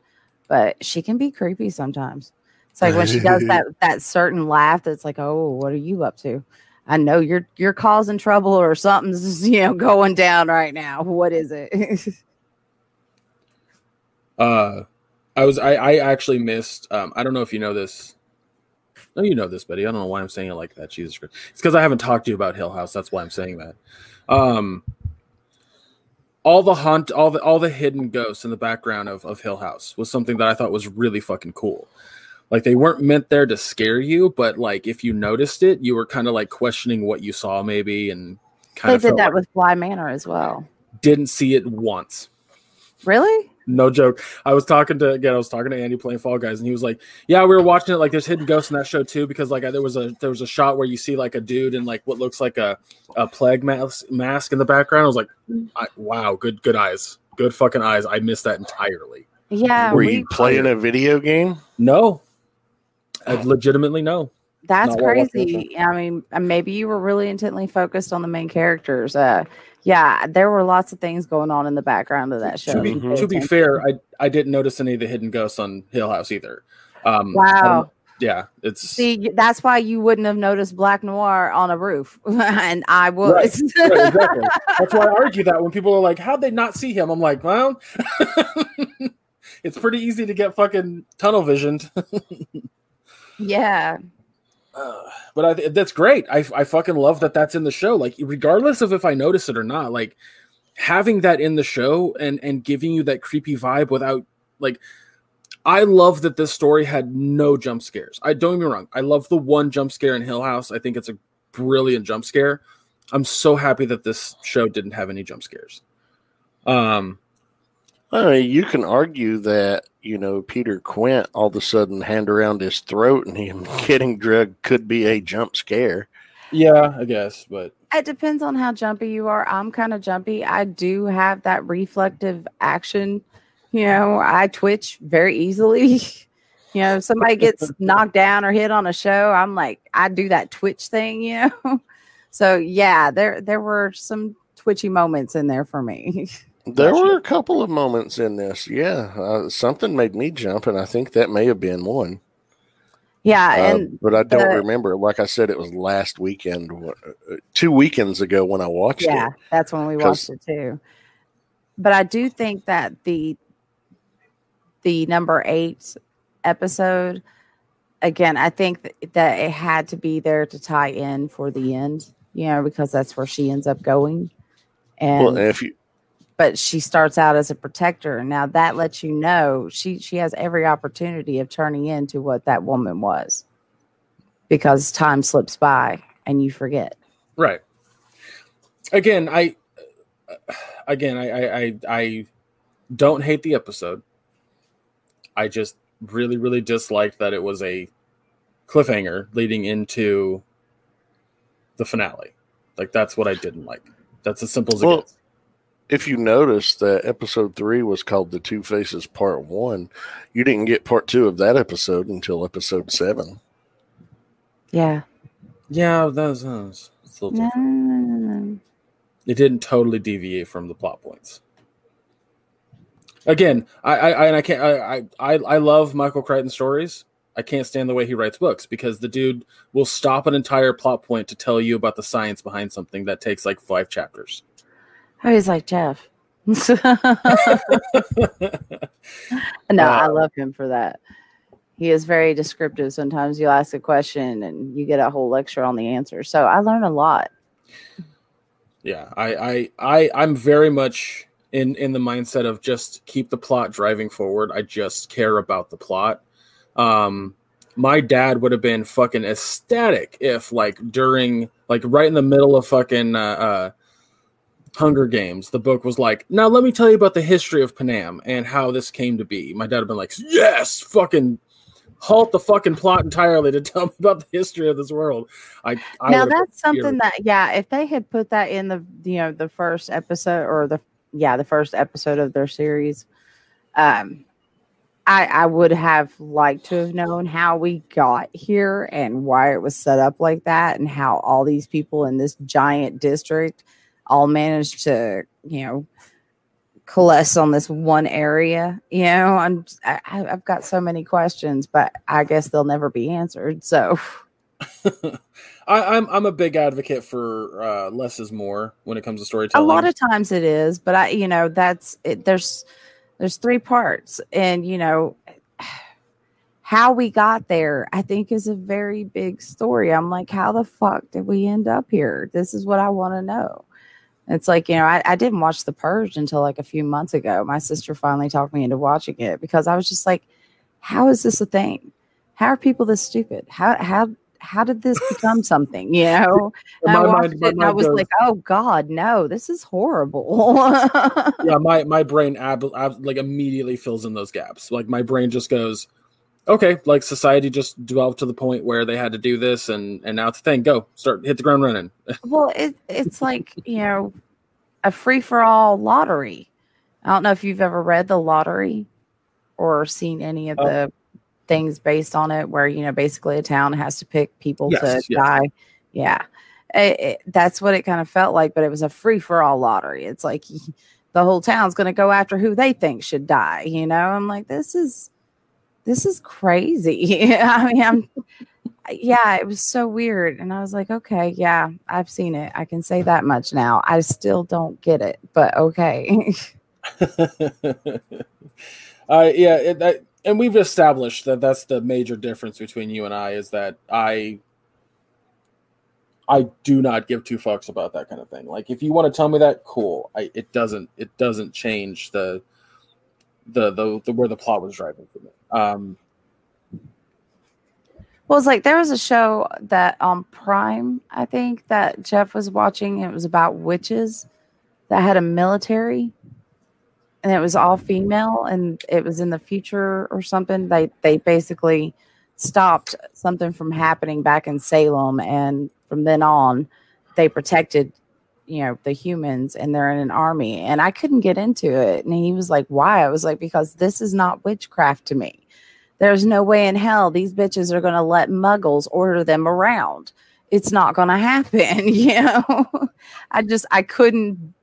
D: but she can be creepy sometimes. It's like when she does that that certain laugh that's like, "Oh, what are you up to?" I know you're you're causing trouble or something's you know going down right now. What is it?
B: Uh I was I, I actually missed um I don't know if you know this. No, you know this, buddy. I don't know why I'm saying it like that. Jesus Christ. It's because I haven't talked to you about Hill House. That's why I'm saying that. Um all the hunt all the all the hidden ghosts in the background of, of Hill House was something that I thought was really fucking cool. Like they weren't meant there to scare you, but like if you noticed it, you were kind of like questioning what you saw maybe and kind
D: they
B: of
D: did that
B: like
D: with Bly Manor as well.
B: didn't see it once.
D: Really?
B: No joke. I was talking to again. I was talking to Andy playing Fall Guys, and he was like, "Yeah, we were watching it. Like, there's hidden ghosts in that show too, because like there was a there was a shot where you see like a dude in like what looks like a a plague mask mask in the background. I was like, I, wow, good good eyes, good fucking eyes. I missed that entirely.
D: Yeah.
C: Were
D: we-
C: you playing a video game?
B: No, I legitimately no.
D: That's
B: Not while watching the
D: crazy. I mean, maybe you were really intently focused on the main characters. Uh, yeah, there were lots of things going on in the background of that show.
B: To be
C: Mhm.
B: to be fair, I I didn't notice any of the hidden ghosts on Hill House either. Um,
D: wow.
B: Yeah, it's
D: See, that's why you wouldn't have noticed Black Noir on a roof, and I was.
B: Right, exactly. That's why I argue that when people are like, "How'd they not see him?" I'm like, "Well, it's pretty easy to get fucking tunnel visioned."
D: yeah,
B: But I, th- that's great. I, I fucking love that that's in the show. Like, regardless of if I notice it or not, like having that in the show and and giving you that creepy vibe without like. I love that this story had no jump scares. I don't get me wrong. I love the one jump scare in Hill House. I think it's a brilliant jump scare. I'm so happy that this show didn't have any jump scares. Um,
C: I mean, you can argue that you know Peter Quint all of a sudden hand around his throat and him getting drugged could be a jump scare.
B: yeah, I guess, but
D: it depends on how jumpy you are. I'm kind of jumpy. I do have that reflective action. You know, I twitch very easily. you know, if somebody gets knocked down or hit on a show, I'm like, I do that twitch thing. You know, so yeah, there there were some twitchy moments in there for me.
C: There
B: Gotcha.
C: were a couple of moments in this, yeah. Uh, something made me jump, and I think that may have been one.
D: Yeah,
C: Uh,
D: and
C: but I don't
D: the-
C: remember. Like I said, it was last weekend, uh, two weekends ago when I watched
D: yeah,
C: it. Yeah.
D: That's when we watched it too. But I do think that the the number eight episode again, I think th- that it had to be there to tie in for the end, you know, because that's where she ends up going. And
C: Well, if you
D: but she starts out as a protector. Now that lets you know she she has every opportunity of turning into what that woman was, because time slips by and you forget.
B: Right. Again, I again I I I, I don't hate the episode. I just really really disliked that it was a cliffhanger leading into the finale. Like that's what I didn't like. That's as simple as it
C: Well,
B: gets.
C: If you notice that episode three was called the Two Faces Part One, you didn't get part two of that episode until episode seven.
D: Yeah.
B: Yeah, that was, that was it's a little
D: No,
B: different.
D: no, no.
B: It didn't totally deviate from the plot points. Again, I I I- and I can't I I I love Michael Crichton stories. I can't stand the way he writes books because the dude will stop an entire plot point to tell you about the science behind something that takes like five chapters.
D: I was like Jeff. no, I love him for that. He is very descriptive. Sometimes you ask a question and you get a whole lecture on the answer. So I learn a lot.
B: Yeah, I, I, I, I'm very much in in the mindset of just keep the plot driving forward. I just care about the plot. Um, my dad would have been fucking ecstatic if, like, during, like, right in the middle of fucking uh, uh, Hunger Games, the book was like, now let me tell you about the history of Panem and how this came to be. My dad would have been like, yes, fucking halt the fucking plot entirely to tell me about the history of this world. I, I
D: now that's something that yeah, if they had put that in the you know the first episode or the yeah the first episode of their series, um, I I would have liked to have known how we got here and why it was set up like that and how all these people in this giant district all managed to you know coalesce on this one area you know? I'm I, I- i've got so many questions but i guess they'll never be answered so.
B: I, I'm I'm a big advocate for uh, less is more when it comes to storytelling.
D: a lot of times it is but i you know that's it there's there's three parts and you know how we got there i think is a very big story. I'm like how the fuck did we end up here? This is what i want to know it's like you know I, I didn't watch the purge until like a few months ago my sister finally talked me into watching it because i was just like how is this a thing how are people this stupid how how how did this become something you know and I watched
B: mind-
D: it and I was
B: goes-
D: like, "Oh God, no! This is horrible."
B: yeah, my my brain ab, ab, like immediately fills in those gaps. Like my brain just goes, okay, like society just developed to the point where they had to do this, and and now it's a thing. Go start hit the ground running.
D: well, it, it's like you know, a free for all lottery. I don't know if you've ever read the lottery or seen any of
B: Oh.
D: the um, things based on it, where you know basically a town has to pick people to
B: Yes, yes.
D: die. Yeah, It- it- that's what it kind of felt like, but it was a free for all lottery. It's like the whole town's going to go after who they think should die. You know, I'm like, this is this is crazy. I mean, I'm yeah, it was so weird. And I was like, okay, yeah, I've seen it. I can say that much now. I still don't get it, but okay.
B: uh, yeah, it, that, and we've established that that's the major difference between you and I is that I I do not give two fucks about that kind of thing. Like if you want to tell me that, cool. I it doesn't it doesn't change the the the, the where the plot was driving for me. Um,
D: well, it's like there was a show that on Prime, I think, that Jeff was watching. It was about witches that had a military and it was all female and it was in the future or something. They they basically stopped something from happening back in Salem and from then on they protected you know the humans and they're in an army and I couldn't get into it and he was like why? I was like because this is not witchcraft to me. There's no way in hell these bitches are going to let muggles order them around. It's not going to happen you know? I just I couldn't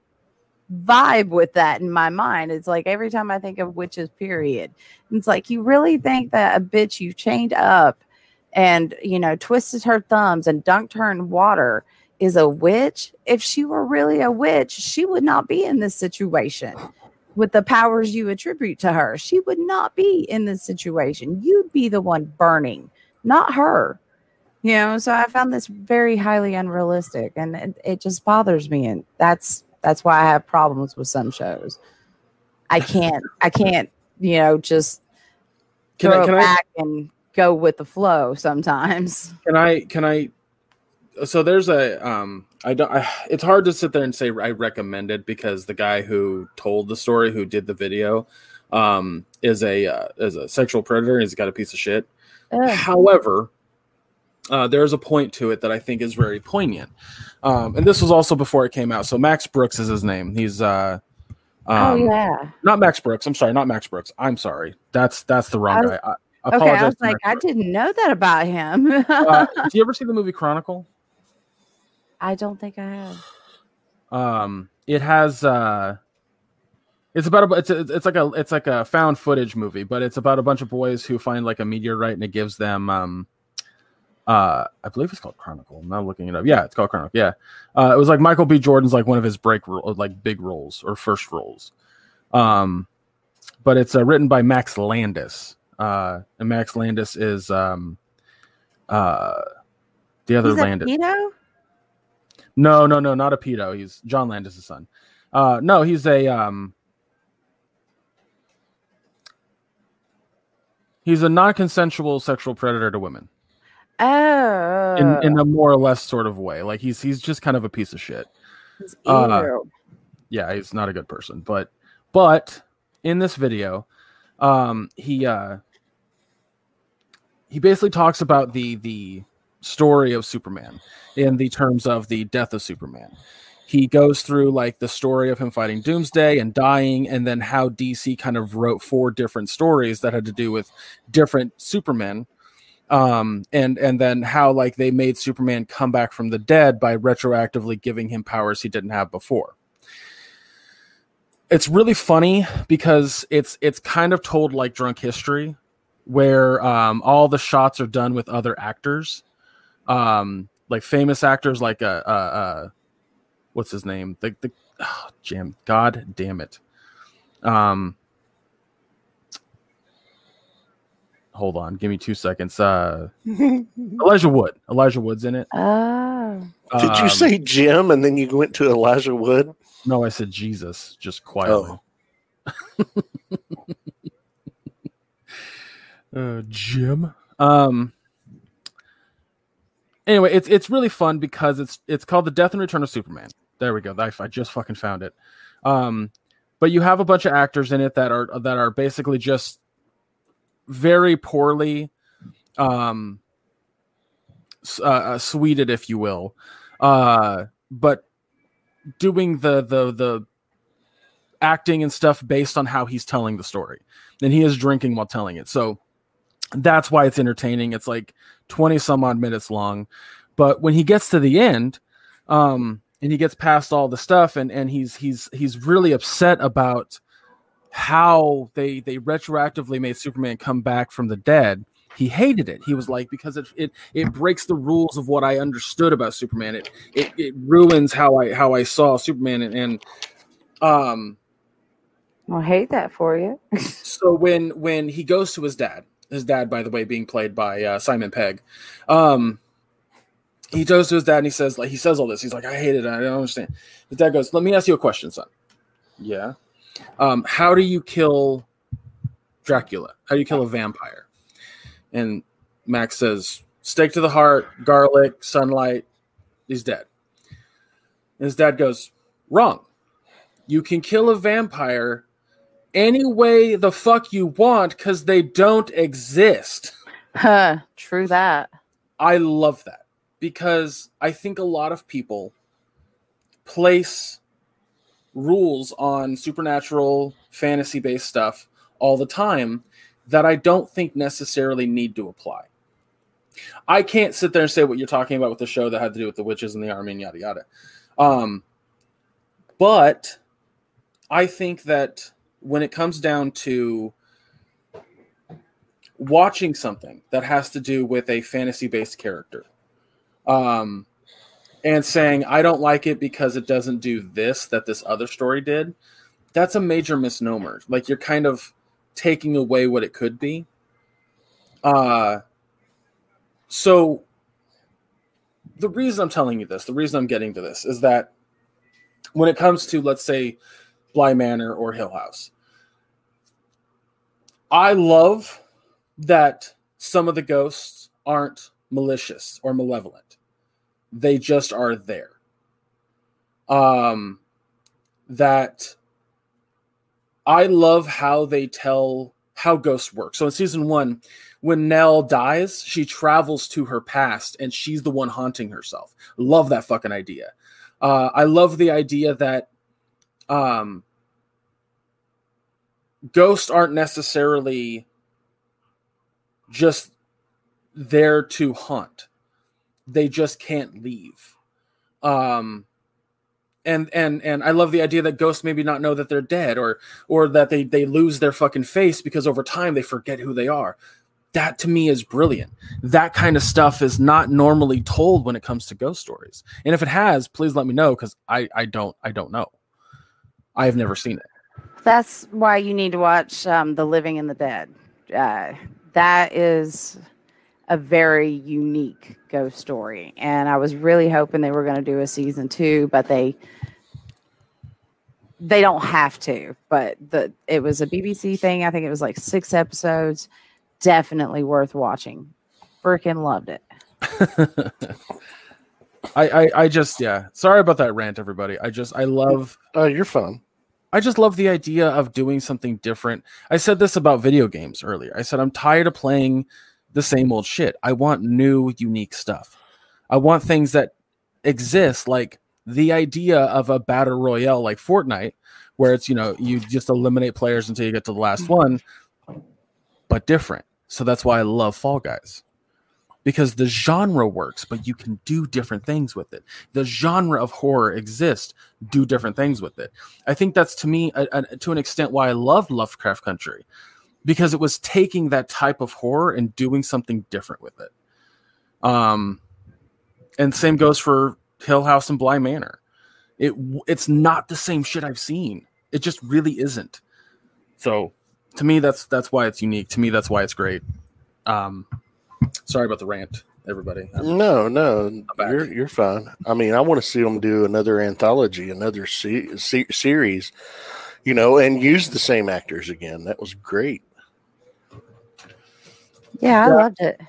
D: vibe with that in my mind. It's like every time I think of witches, period, it's like you really think that a bitch you chained up and you know twisted her thumbs and dunked her in water is a witch if she were really a witch she would not be in this situation with the powers you attribute to her. She would not be in this situation. You'd be the one burning not her. You know so i found this very highly unrealistic and it, it just bothers me and that's that's why i have problems with some shows. I can't i can't you know just
B: Can
D: throw
B: I, can I
D: back and go with the flow sometimes.
B: Can I can I so there's a um I don't I, it's hard to sit there and say I recommend it because the guy who told the story who did the video um is a uh, is a sexual predator he's got a piece of shit.
D: Ugh.
B: however uh, there's a point to it that I think is very poignant. Um and this was also before it came out. So Max Brooks is his name. He's uh
D: oh
B: um,
D: yeah.
B: not Max Brooks. I'm sorry not Max Brooks. I'm sorry. That's that's the wrong
D: I was-
B: guy. I, I
D: okay i was like
B: Max
D: i
B: Brooks.
D: didn't know that about him.
B: Uh, do you ever see the movie Chronicle
D: i don't think i have.
B: Um it has uh it's about a it's a, it's like a it's like a found footage movie but it's about a bunch of boys who find like a meteorite and it gives them um uh i believe it's called chronicle. I'm not looking it up. Yeah it's called chronicle. Yeah. Uh it was like michael b. Jordan's like one of his break ro- like big roles or first roles. Um but it's uh, written by max landis. Uh and max landis is um uh the other
D: He's
B: landis
D: pedo?
B: No, no, no, not a pedo. He's John Landis' son. Uh, no, he's a um, he's a non-consensual sexual predator to women
D: Oh,
B: in, in a more or less sort of way. Like he's he's just kind of a piece of shit.
D: He's
B: uh. Yeah, he's not a good person. But but in this video, um, he uh, he basically talks about the the story of Superman in the terms of the death of Superman. He goes through like the story of him fighting Doomsday and dying, and then how DC kind of wrote four different stories that had to do with different Supermen. Um, and and then how like they made Superman come back from the dead by retroactively giving him powers he didn't have before. It's really funny because it's it's kind of told like drunk history, where um, all the shots are done with other actors um like famous actors like uh uh, uh what's his name? The the oh, jam god damn it. Um hold on give me two seconds. Uh elijah wood. Elijah wood's in it.
D: Oh,
C: Did you
B: Um,
C: say Jim and then you went to Elijah Wood?
B: no i said jesus just quietly. Uh jim? Um anyway it's it's really fun because it's it's called the death and return of superman. There we go. I, I just fucking found it. Um but you have a bunch of actors in it that are that are basically just very poorly um uh, uh, sweded if you will. Uh but doing the the the acting and stuff based on how he's telling the story. And he is drinking while telling it. So that's why it's entertaining. It's like 20 some odd minutes long. But when he gets to the end um and he gets past all the stuff and and he's he's he's really upset about how they they retroactively made superman come back from the dead he hated it. He was like because it it it breaks the rules of what i understood about superman. It it, it ruins how i how i saw superman and, and um
D: well, hate that for you.
B: so when when he goes to his dad his dad by the way being played by uh, simon pegg. Um he goes to his dad and he says like he says all this. He's like i hate it. I don't understand. His dad goes let me ask you a question son. Yeah. Um how do you kill dracula? How do you kill a vampire? And max says stake to the heart garlic sunlight he's dead. And his dad goes wrong. You can kill a vampire any way the fuck you want because they don't exist.
D: Huh, True that.
B: I love that because I think a lot of people place rules on supernatural fantasy based stuff all the time that I don't think necessarily need to apply. I can't sit there and say what you're talking about with the show that had to do with the witches and the army and yada yada. Um, but I think that when it comes down to watching something that has to do with a fantasy based character um, and saying, I don't like it because it doesn't do this that this other story did, that's a major misnomer. Like you're kind of taking away what it could be. Uh, so the reason I'm telling you this, the reason I'm getting to this is that when it comes to, let's say, Bly Manor or Hill House, I love that some of the ghosts aren't malicious or malevolent. They just are there. Um, that I love how they tell how ghosts work. So in season one, when Nell dies, she travels to her past and she's the one haunting herself. Love that fucking idea. Uh, I love the idea that um, ghosts aren't necessarily just there to hunt. They just can't leave. Um, and and and I love the idea that ghosts maybe not know that they're dead or or that they they lose their fucking face because over time they forget who they are. That to me is brilliant. That kind of stuff is not normally told when it comes to ghost stories. And if it has, please let me know because I I don't I don't know. I've never seen it.
D: That's why you need to watch um, The Living and the Dead. Uh, that is a very unique ghost story. And I was really hoping they were going to do a season two, but they they don't have to. But the it was a BBC thing. I think it was like six episodes. Definitely worth watching. Freaking loved it.
B: I, I I just yeah. Sorry about that rant, everybody. I just I love.
C: Oh, you're fun.
B: I just love the idea of doing something different. I said this about video games earlier. I said I'm tired of playing the same old shit. I want new, unique stuff. I want things that exist, like the idea of a battle royale like Fortnite, where it's you know you just eliminate players until you get to the last mm-hmm. one, but different. So that's why I love Fall Guys because the genre works, but you can do different things with it. The genre of horror exists, do different things with it. I think that's to me, a, a, to an extent, why I love Lovecraft Country because it was taking that type of horror and doing something different with it. Um, and same goes for Hill House and Bly Manor. It it's not the same shit I've seen. It just really isn't. So to me, that's that's why it's unique. To me, that's why it's great. Um, Sorry about the rant, everybody.
C: I'm, no, no, you're you're fine. I mean, I want to see them do another anthology, another se- se- series, you know, and use the same actors again. That was great.
D: Yeah, I yeah. loved it.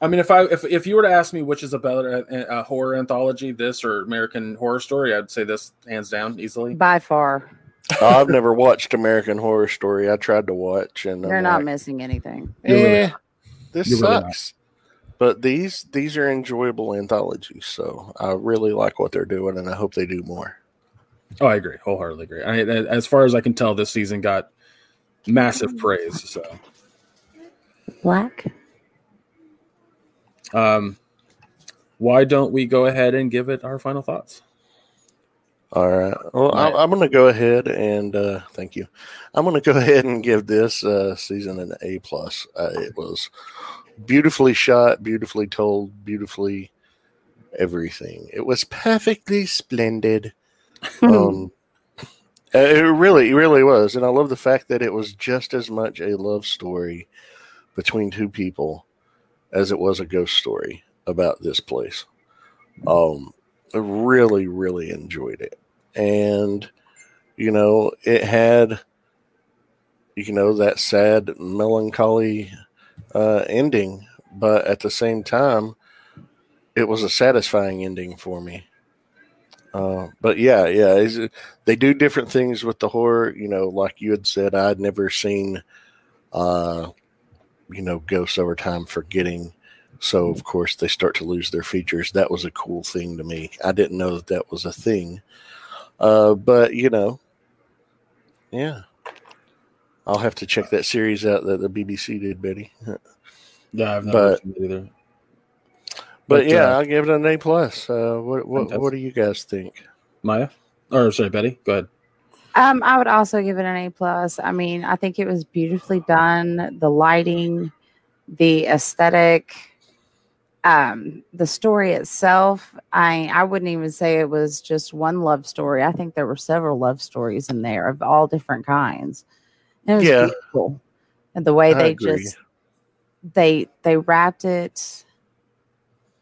B: I mean, if I if, if you were to ask me which is a better uh, a, a horror anthology, this or American Horror Story, I'd say this hands down easily.
D: By far.
C: oh, I've never watched American Horror Story. I tried to watch, and
D: you're I'm not like, missing anything.
C: Yeah, eh, this You're sucks. Really but these these are enjoyable anthologies, so I really like what they're doing, and I hope they do more.
B: Oh, I agree, wholeheartedly agree. I, as far as I can tell, this season got massive praise. So,
D: black.
B: Um, why don't we go ahead and give it our final thoughts?
C: All right. Well, right. I, am going to go ahead and uh, thank you. I'm going to go ahead and give this uh, season an A plus. Uh, it was beautifully shot, beautifully told, beautifully everything. It was perfectly splendid. um, it really, it really was, and I love the fact that it was just as much a love story between two people as it was a ghost story about this place. Um, I really, really enjoyed it, and you know, it had, you know, that sad, melancholy uh, ending, but at the same time, it was a satisfying ending for me. Uh, but yeah, yeah, they do different things with the horror. You know, like you had said, I'd never seen, uh, you know, ghosts over time forgetting. So of course they start to lose their features. That was a cool thing to me. I didn't know that that was a thing. Uh, but you know, yeah. I'll have to check that series out that the BBC did, Betty.
B: yeah, I've never but, either.
C: But, but yeah, uh, I'll give it an A plus. Uh, what what what do you guys think,
B: Maya? Or sorry, Betty. Go ahead.
D: Um, I would also give it an A plus. I mean, I think it was beautifully done. The lighting, the aesthetic, um, the story itself. I I wouldn't even say it was just one love story. I think there were several love stories in there of all different kinds. And it was
C: Yeah.
D: beautiful. And the way
C: I
D: they
C: agree.
D: just they they wrapped it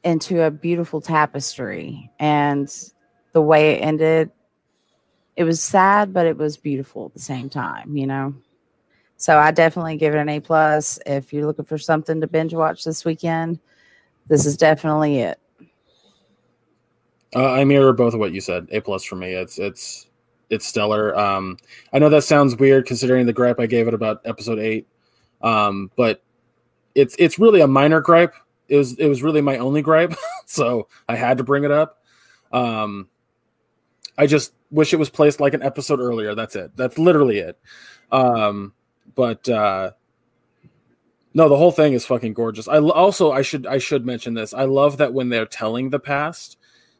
D: into a beautiful tapestry and the way it ended it was sad but it was beautiful at the same time you know so i definitely give it an a plus if you're looking for something to binge watch this weekend this is definitely it
B: Uh, I mirror both of what you said. A plus for me. It's it's it's stellar. Um, I know that sounds weird considering the gripe I gave it about episode eight, um, but it's it's really a minor gripe. It was it was really my only gripe, so I had to bring it up. Um, I just wish it was placed like an episode earlier. That's it. That's literally it. Um, but uh, no, the whole thing is fucking gorgeous. I also I should I should mention this. I love that when they're telling the past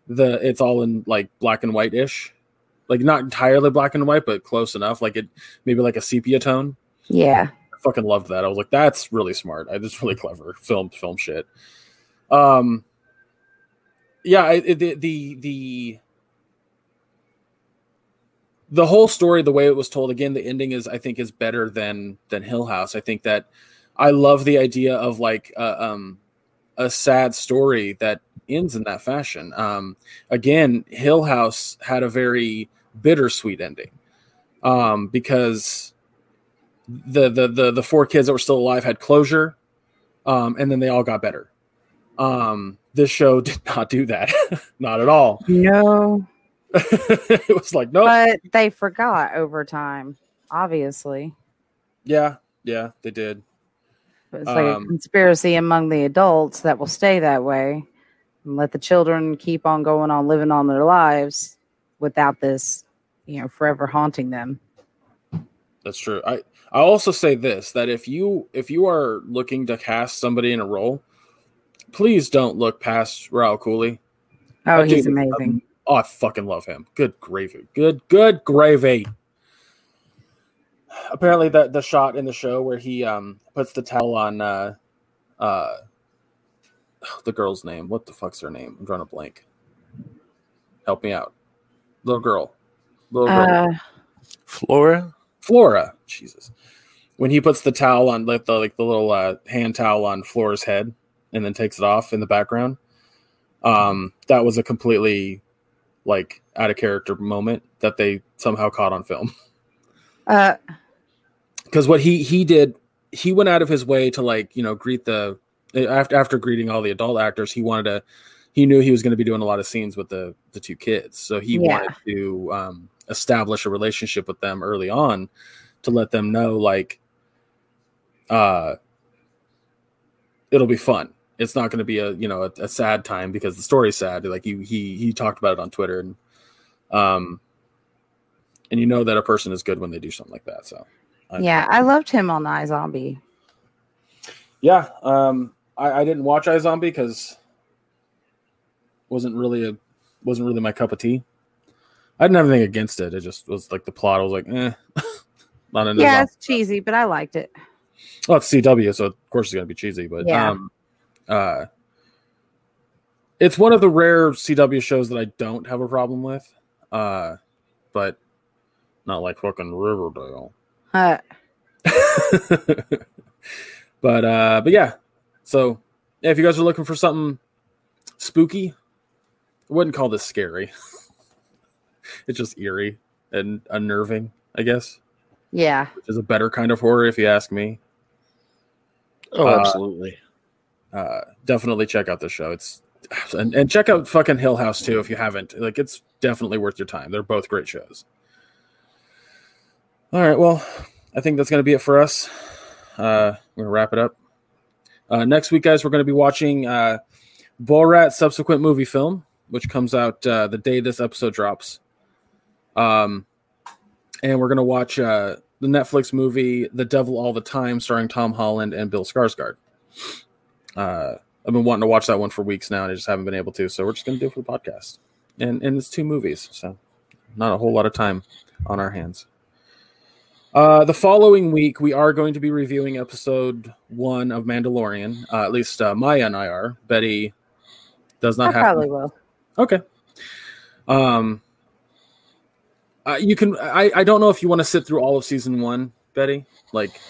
B: the it's all in like black and white ish like not entirely black and white but close enough like it maybe like a sepia tone.
D: Yeah.
B: I fucking loved that. I was like that's really smart. I just really clever. Film film shit. Um yeah it- the the the the whole story the way it was told again the ending is i think is better than than hill house. I think that i love the idea of like uh, um a sad story that ends in that fashion. Um again hill house had a very bittersweet ending. Um because the the the, the four kids that were still alive had closure um and then they all got better. Um this show did not do that. Not at all.
D: No.
B: It was like no
D: but they forgot over time obviously.
B: Yeah yeah they did.
D: It's like a
B: Um,
D: conspiracy among the adults that will stay that way and let the children keep on going on living on their lives without this you know forever haunting them
B: That's true. I I also say this that if you if you are looking to cast somebody in a role, please don't look past Rahul Kohli.
D: oh he's amazing
B: Oh, I fucking love him. Good gravy. Good good gravy. Apparently that the shot in the show where he um puts the towel on uh uh the girl's name. What the fuck's her name? I'm drawing a blank. Help me out. Little girl. Little girl.
D: uh
C: Flora?
B: Flora. Jesus. When he puts the towel on like the like the little uh, hand towel on Flora's head and then takes it off in the background. Um, that was a completely like out of character moment that they somehow caught on film.
D: uh
B: Because what he he did, he went out of his way to like you know greet the after after greeting all the adult actors. He wanted to. He knew he was going to be doing a lot of scenes with the the two kids, so he
D: Yeah.
B: wanted to um, establish a relationship with them early on to let them know like uh it'll be fun it's not going to be a you know a, a sad time because the story's sad like he he he talked about it on twitter and um and you know that a person is good when they do something like that so I-
D: yeah i loved him on iZombie.
B: yeah um i, I didn't watch iZombie because wasn't really a wasn't really my cup of tea i didn't have anything against it it just was like the plot i was like eh not into
D: yeah it's cheesy but i liked it
B: Well, it's CW, so of course it's gonna be cheesy, but
D: Yeah.
B: um, uh, it's one of the rare CW shows that I don't have a problem with. Uh, but not like fucking Riverdale.
D: uh
B: but uh, but yeah. So yeah, if you guys are looking for something spooky, I wouldn't call this scary. it's just eerie and unnerving, I guess,
D: yeah
B: which is a better kind of horror if you ask me.
C: Oh,
B: Uh,
C: absolutely.
B: uh, definitely check out the show. It's and, and check out fucking Hill House too if you haven't. Like it's definitely worth your time. They're both great shows. All right, well, I think that's gonna be it for us. Uh, we're gonna wrap it up. Uh, next week, guys, we're gonna be watching uh, Borat subsequent movie film, which comes out uh, the day this episode drops. Um, and we're gonna watch uh, the Netflix movie The Devil All the Time, starring Tom Holland and Bill Skarsgård. Uh, I've been wanting to watch that one for weeks now, and I just haven't been able to. So we're just going to do it for the podcast, and and it's two movies, so not a whole lot of time on our hands. Uh, the following week, we are going to be reviewing episode one of Mandalorian. Uh, at least uh, Maya and I are. Betty does
D: I
B: not have.
D: probably will.
B: Okay. Um. Uh, you can. I. I don't know if you want to sit through all of season one, Betty. Like,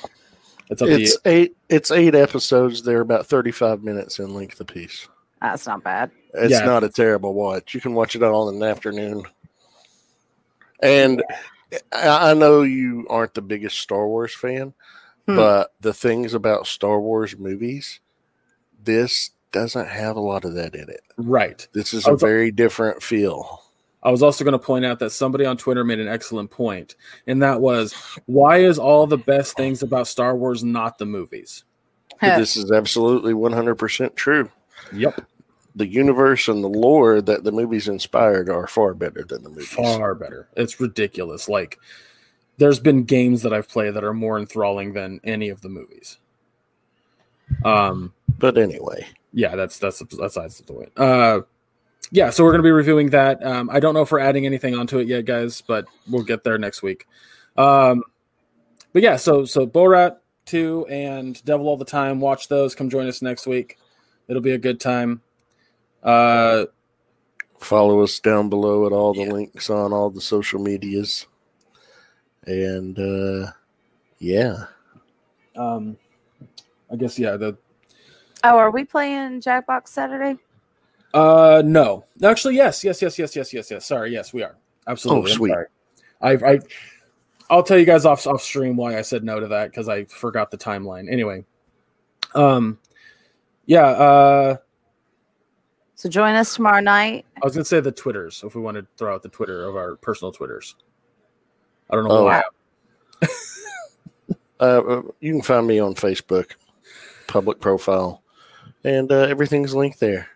B: it's up to you.
C: Eight. It's eight episodes. They're about thirty-five minutes in length apiece.
D: That's not bad.
C: It's
B: Yeah.
C: not a terrible watch. You can watch it all in an afternoon. And I I know you aren't the biggest Star Wars fan,
D: Hmm.
C: but the things about Star Wars movies, this doesn't have a lot of that in it.
B: Right.
C: This is a
B: was-
C: very different feel.
B: I was also going to point out that somebody on Twitter made an excellent point, and that was why is all the best things about Star Wars not the movies?
C: this is absolutely 100% true.
B: Yep.
C: The universe and the lore that the movies inspired are far better than the movies.
B: Far better. It's ridiculous. Like, there's been games that I've played that are more enthralling than any of the movies. Um,
C: But anyway,
B: yeah, that's that's that's the point. Uh, yeah, so we're gonna be reviewing that. Um, I don't know if we're adding anything onto it yet, guys, but we'll get there next week. Um, but yeah, so so Borat two and Devil All the Time. Watch those. Come join us next week. It'll be a good time. Uh,
C: follow us down below at all the links on all the social medias. And uh yeah.
B: um, I guess yeah. The
D: Oh, are we playing Jackbox Saturday?
B: uh, no, actually, yes, yes, yes, yes, yes, yes, yes. Sorry, yes, we are absolutely.
C: Oh,
B: I'm
C: sweet.
B: sorry. I I I'll tell you guys off off stream why I said no to that because I forgot the timeline. Anyway, um, yeah. Uh,
D: So join us tomorrow night.
B: I was gonna say the Twitters if we want to throw out the Twitter of our personal Twitters. I don't know
C: Oh.
B: why.
C: Uh, Uh you can find me on Facebook, public profile, and uh, everything's linked there.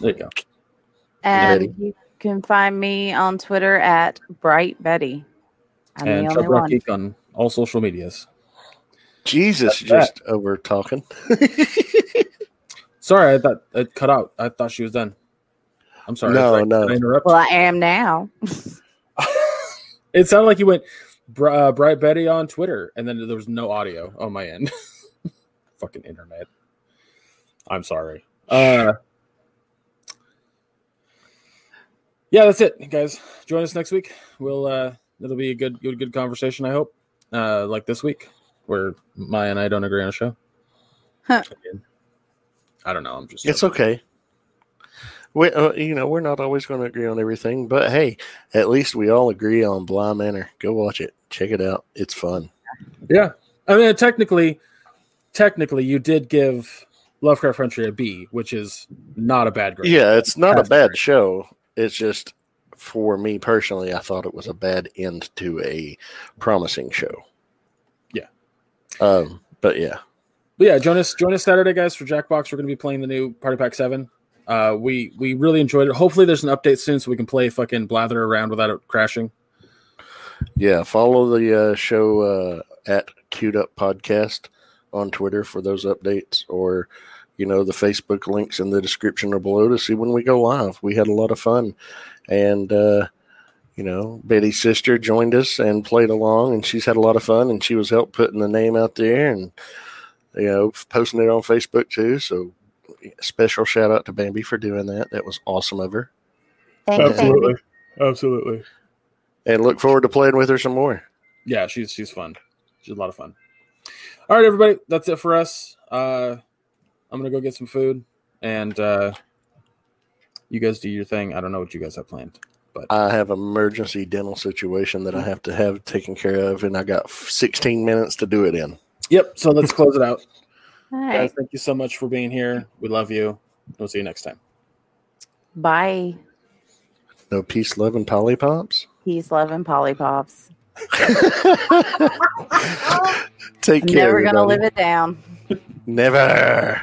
B: There you go.
D: And
C: Betty.
D: you can find me on Twitter at Bright Betty. I'm
B: and
D: the
B: Chuck
D: only
B: Rock
D: one.
B: Geek on all social medias.
C: Jesus,
B: That's
C: just over talking.
B: Sorry, I thought it cut out. I thought she was done. I'm sorry.
C: No,
B: Did I-
C: no.
B: did I interrupt?
D: Well, I am now.
B: it sounded like you went uh, Bright Betty on Twitter, and then there was no audio on my end. Fucking internet. I'm sorry. Uh, yeah, that's it, guys. Join us next week. We'll uh, it'll be a good, good, good conversation. I hope. Uh, like this week, where Maya and I don't agree on a show.
D: Huh.
B: I don't know. I'm just.
C: It's okay. We, uh, you know, we're not always going to agree on everything, but hey, at least we all agree on Bly Manor. Go watch it. Check it out. It's fun.
B: Yeah, I mean, technically, technically, you did give Lovecraft Country a B, which is not a bad grade.
C: Yeah, it's not a bad
B: great.
C: show. It's just for me personally, I thought it was a bad end to a promising show.
B: Yeah.
C: Um, but yeah.
B: But yeah, join us, join us Saturday, guys, for Jackbox. We're going to be playing the new Party Pack Seven. Uh, we we really enjoyed it. Hopefully, there's an update soon so we can play fucking Blather 'Round without it crashing.
C: Yeah, follow the uh, show uh, at Queued Up Podcast on Twitter for those updates, or you know the Facebook links in the description or below to see when we go live. We had a lot of fun, and uh, you know Betty's sister joined us and played along, and she's had a lot of fun, and she was help putting the name out there and you know posting it on Facebook too. So special shout out to Bambi for doing that. That was awesome of her,
D: Thank you, baby.
B: absolutely.
C: and look forward to playing with her some more.
B: Yeah, she's she's fun. She's a lot of fun. All right, everybody, that's it for us. Uh, I'm gonna go get some food, and uh, you guys do your thing. I don't know what you guys have planned.
C: But I have emergency dental situation that I have to have taken care of, and I got 16 minutes to do it in.
B: Yep. So let's close it out.
D: All
B: Guys, thank you so much for being here. We love you. We'll see you next time.
D: Bye.
C: No peace, love, and Polly Pops.
D: Peace, love, and polypops.
C: Take care.
D: Never gonna
C: everybody.
D: live it down.
C: Never.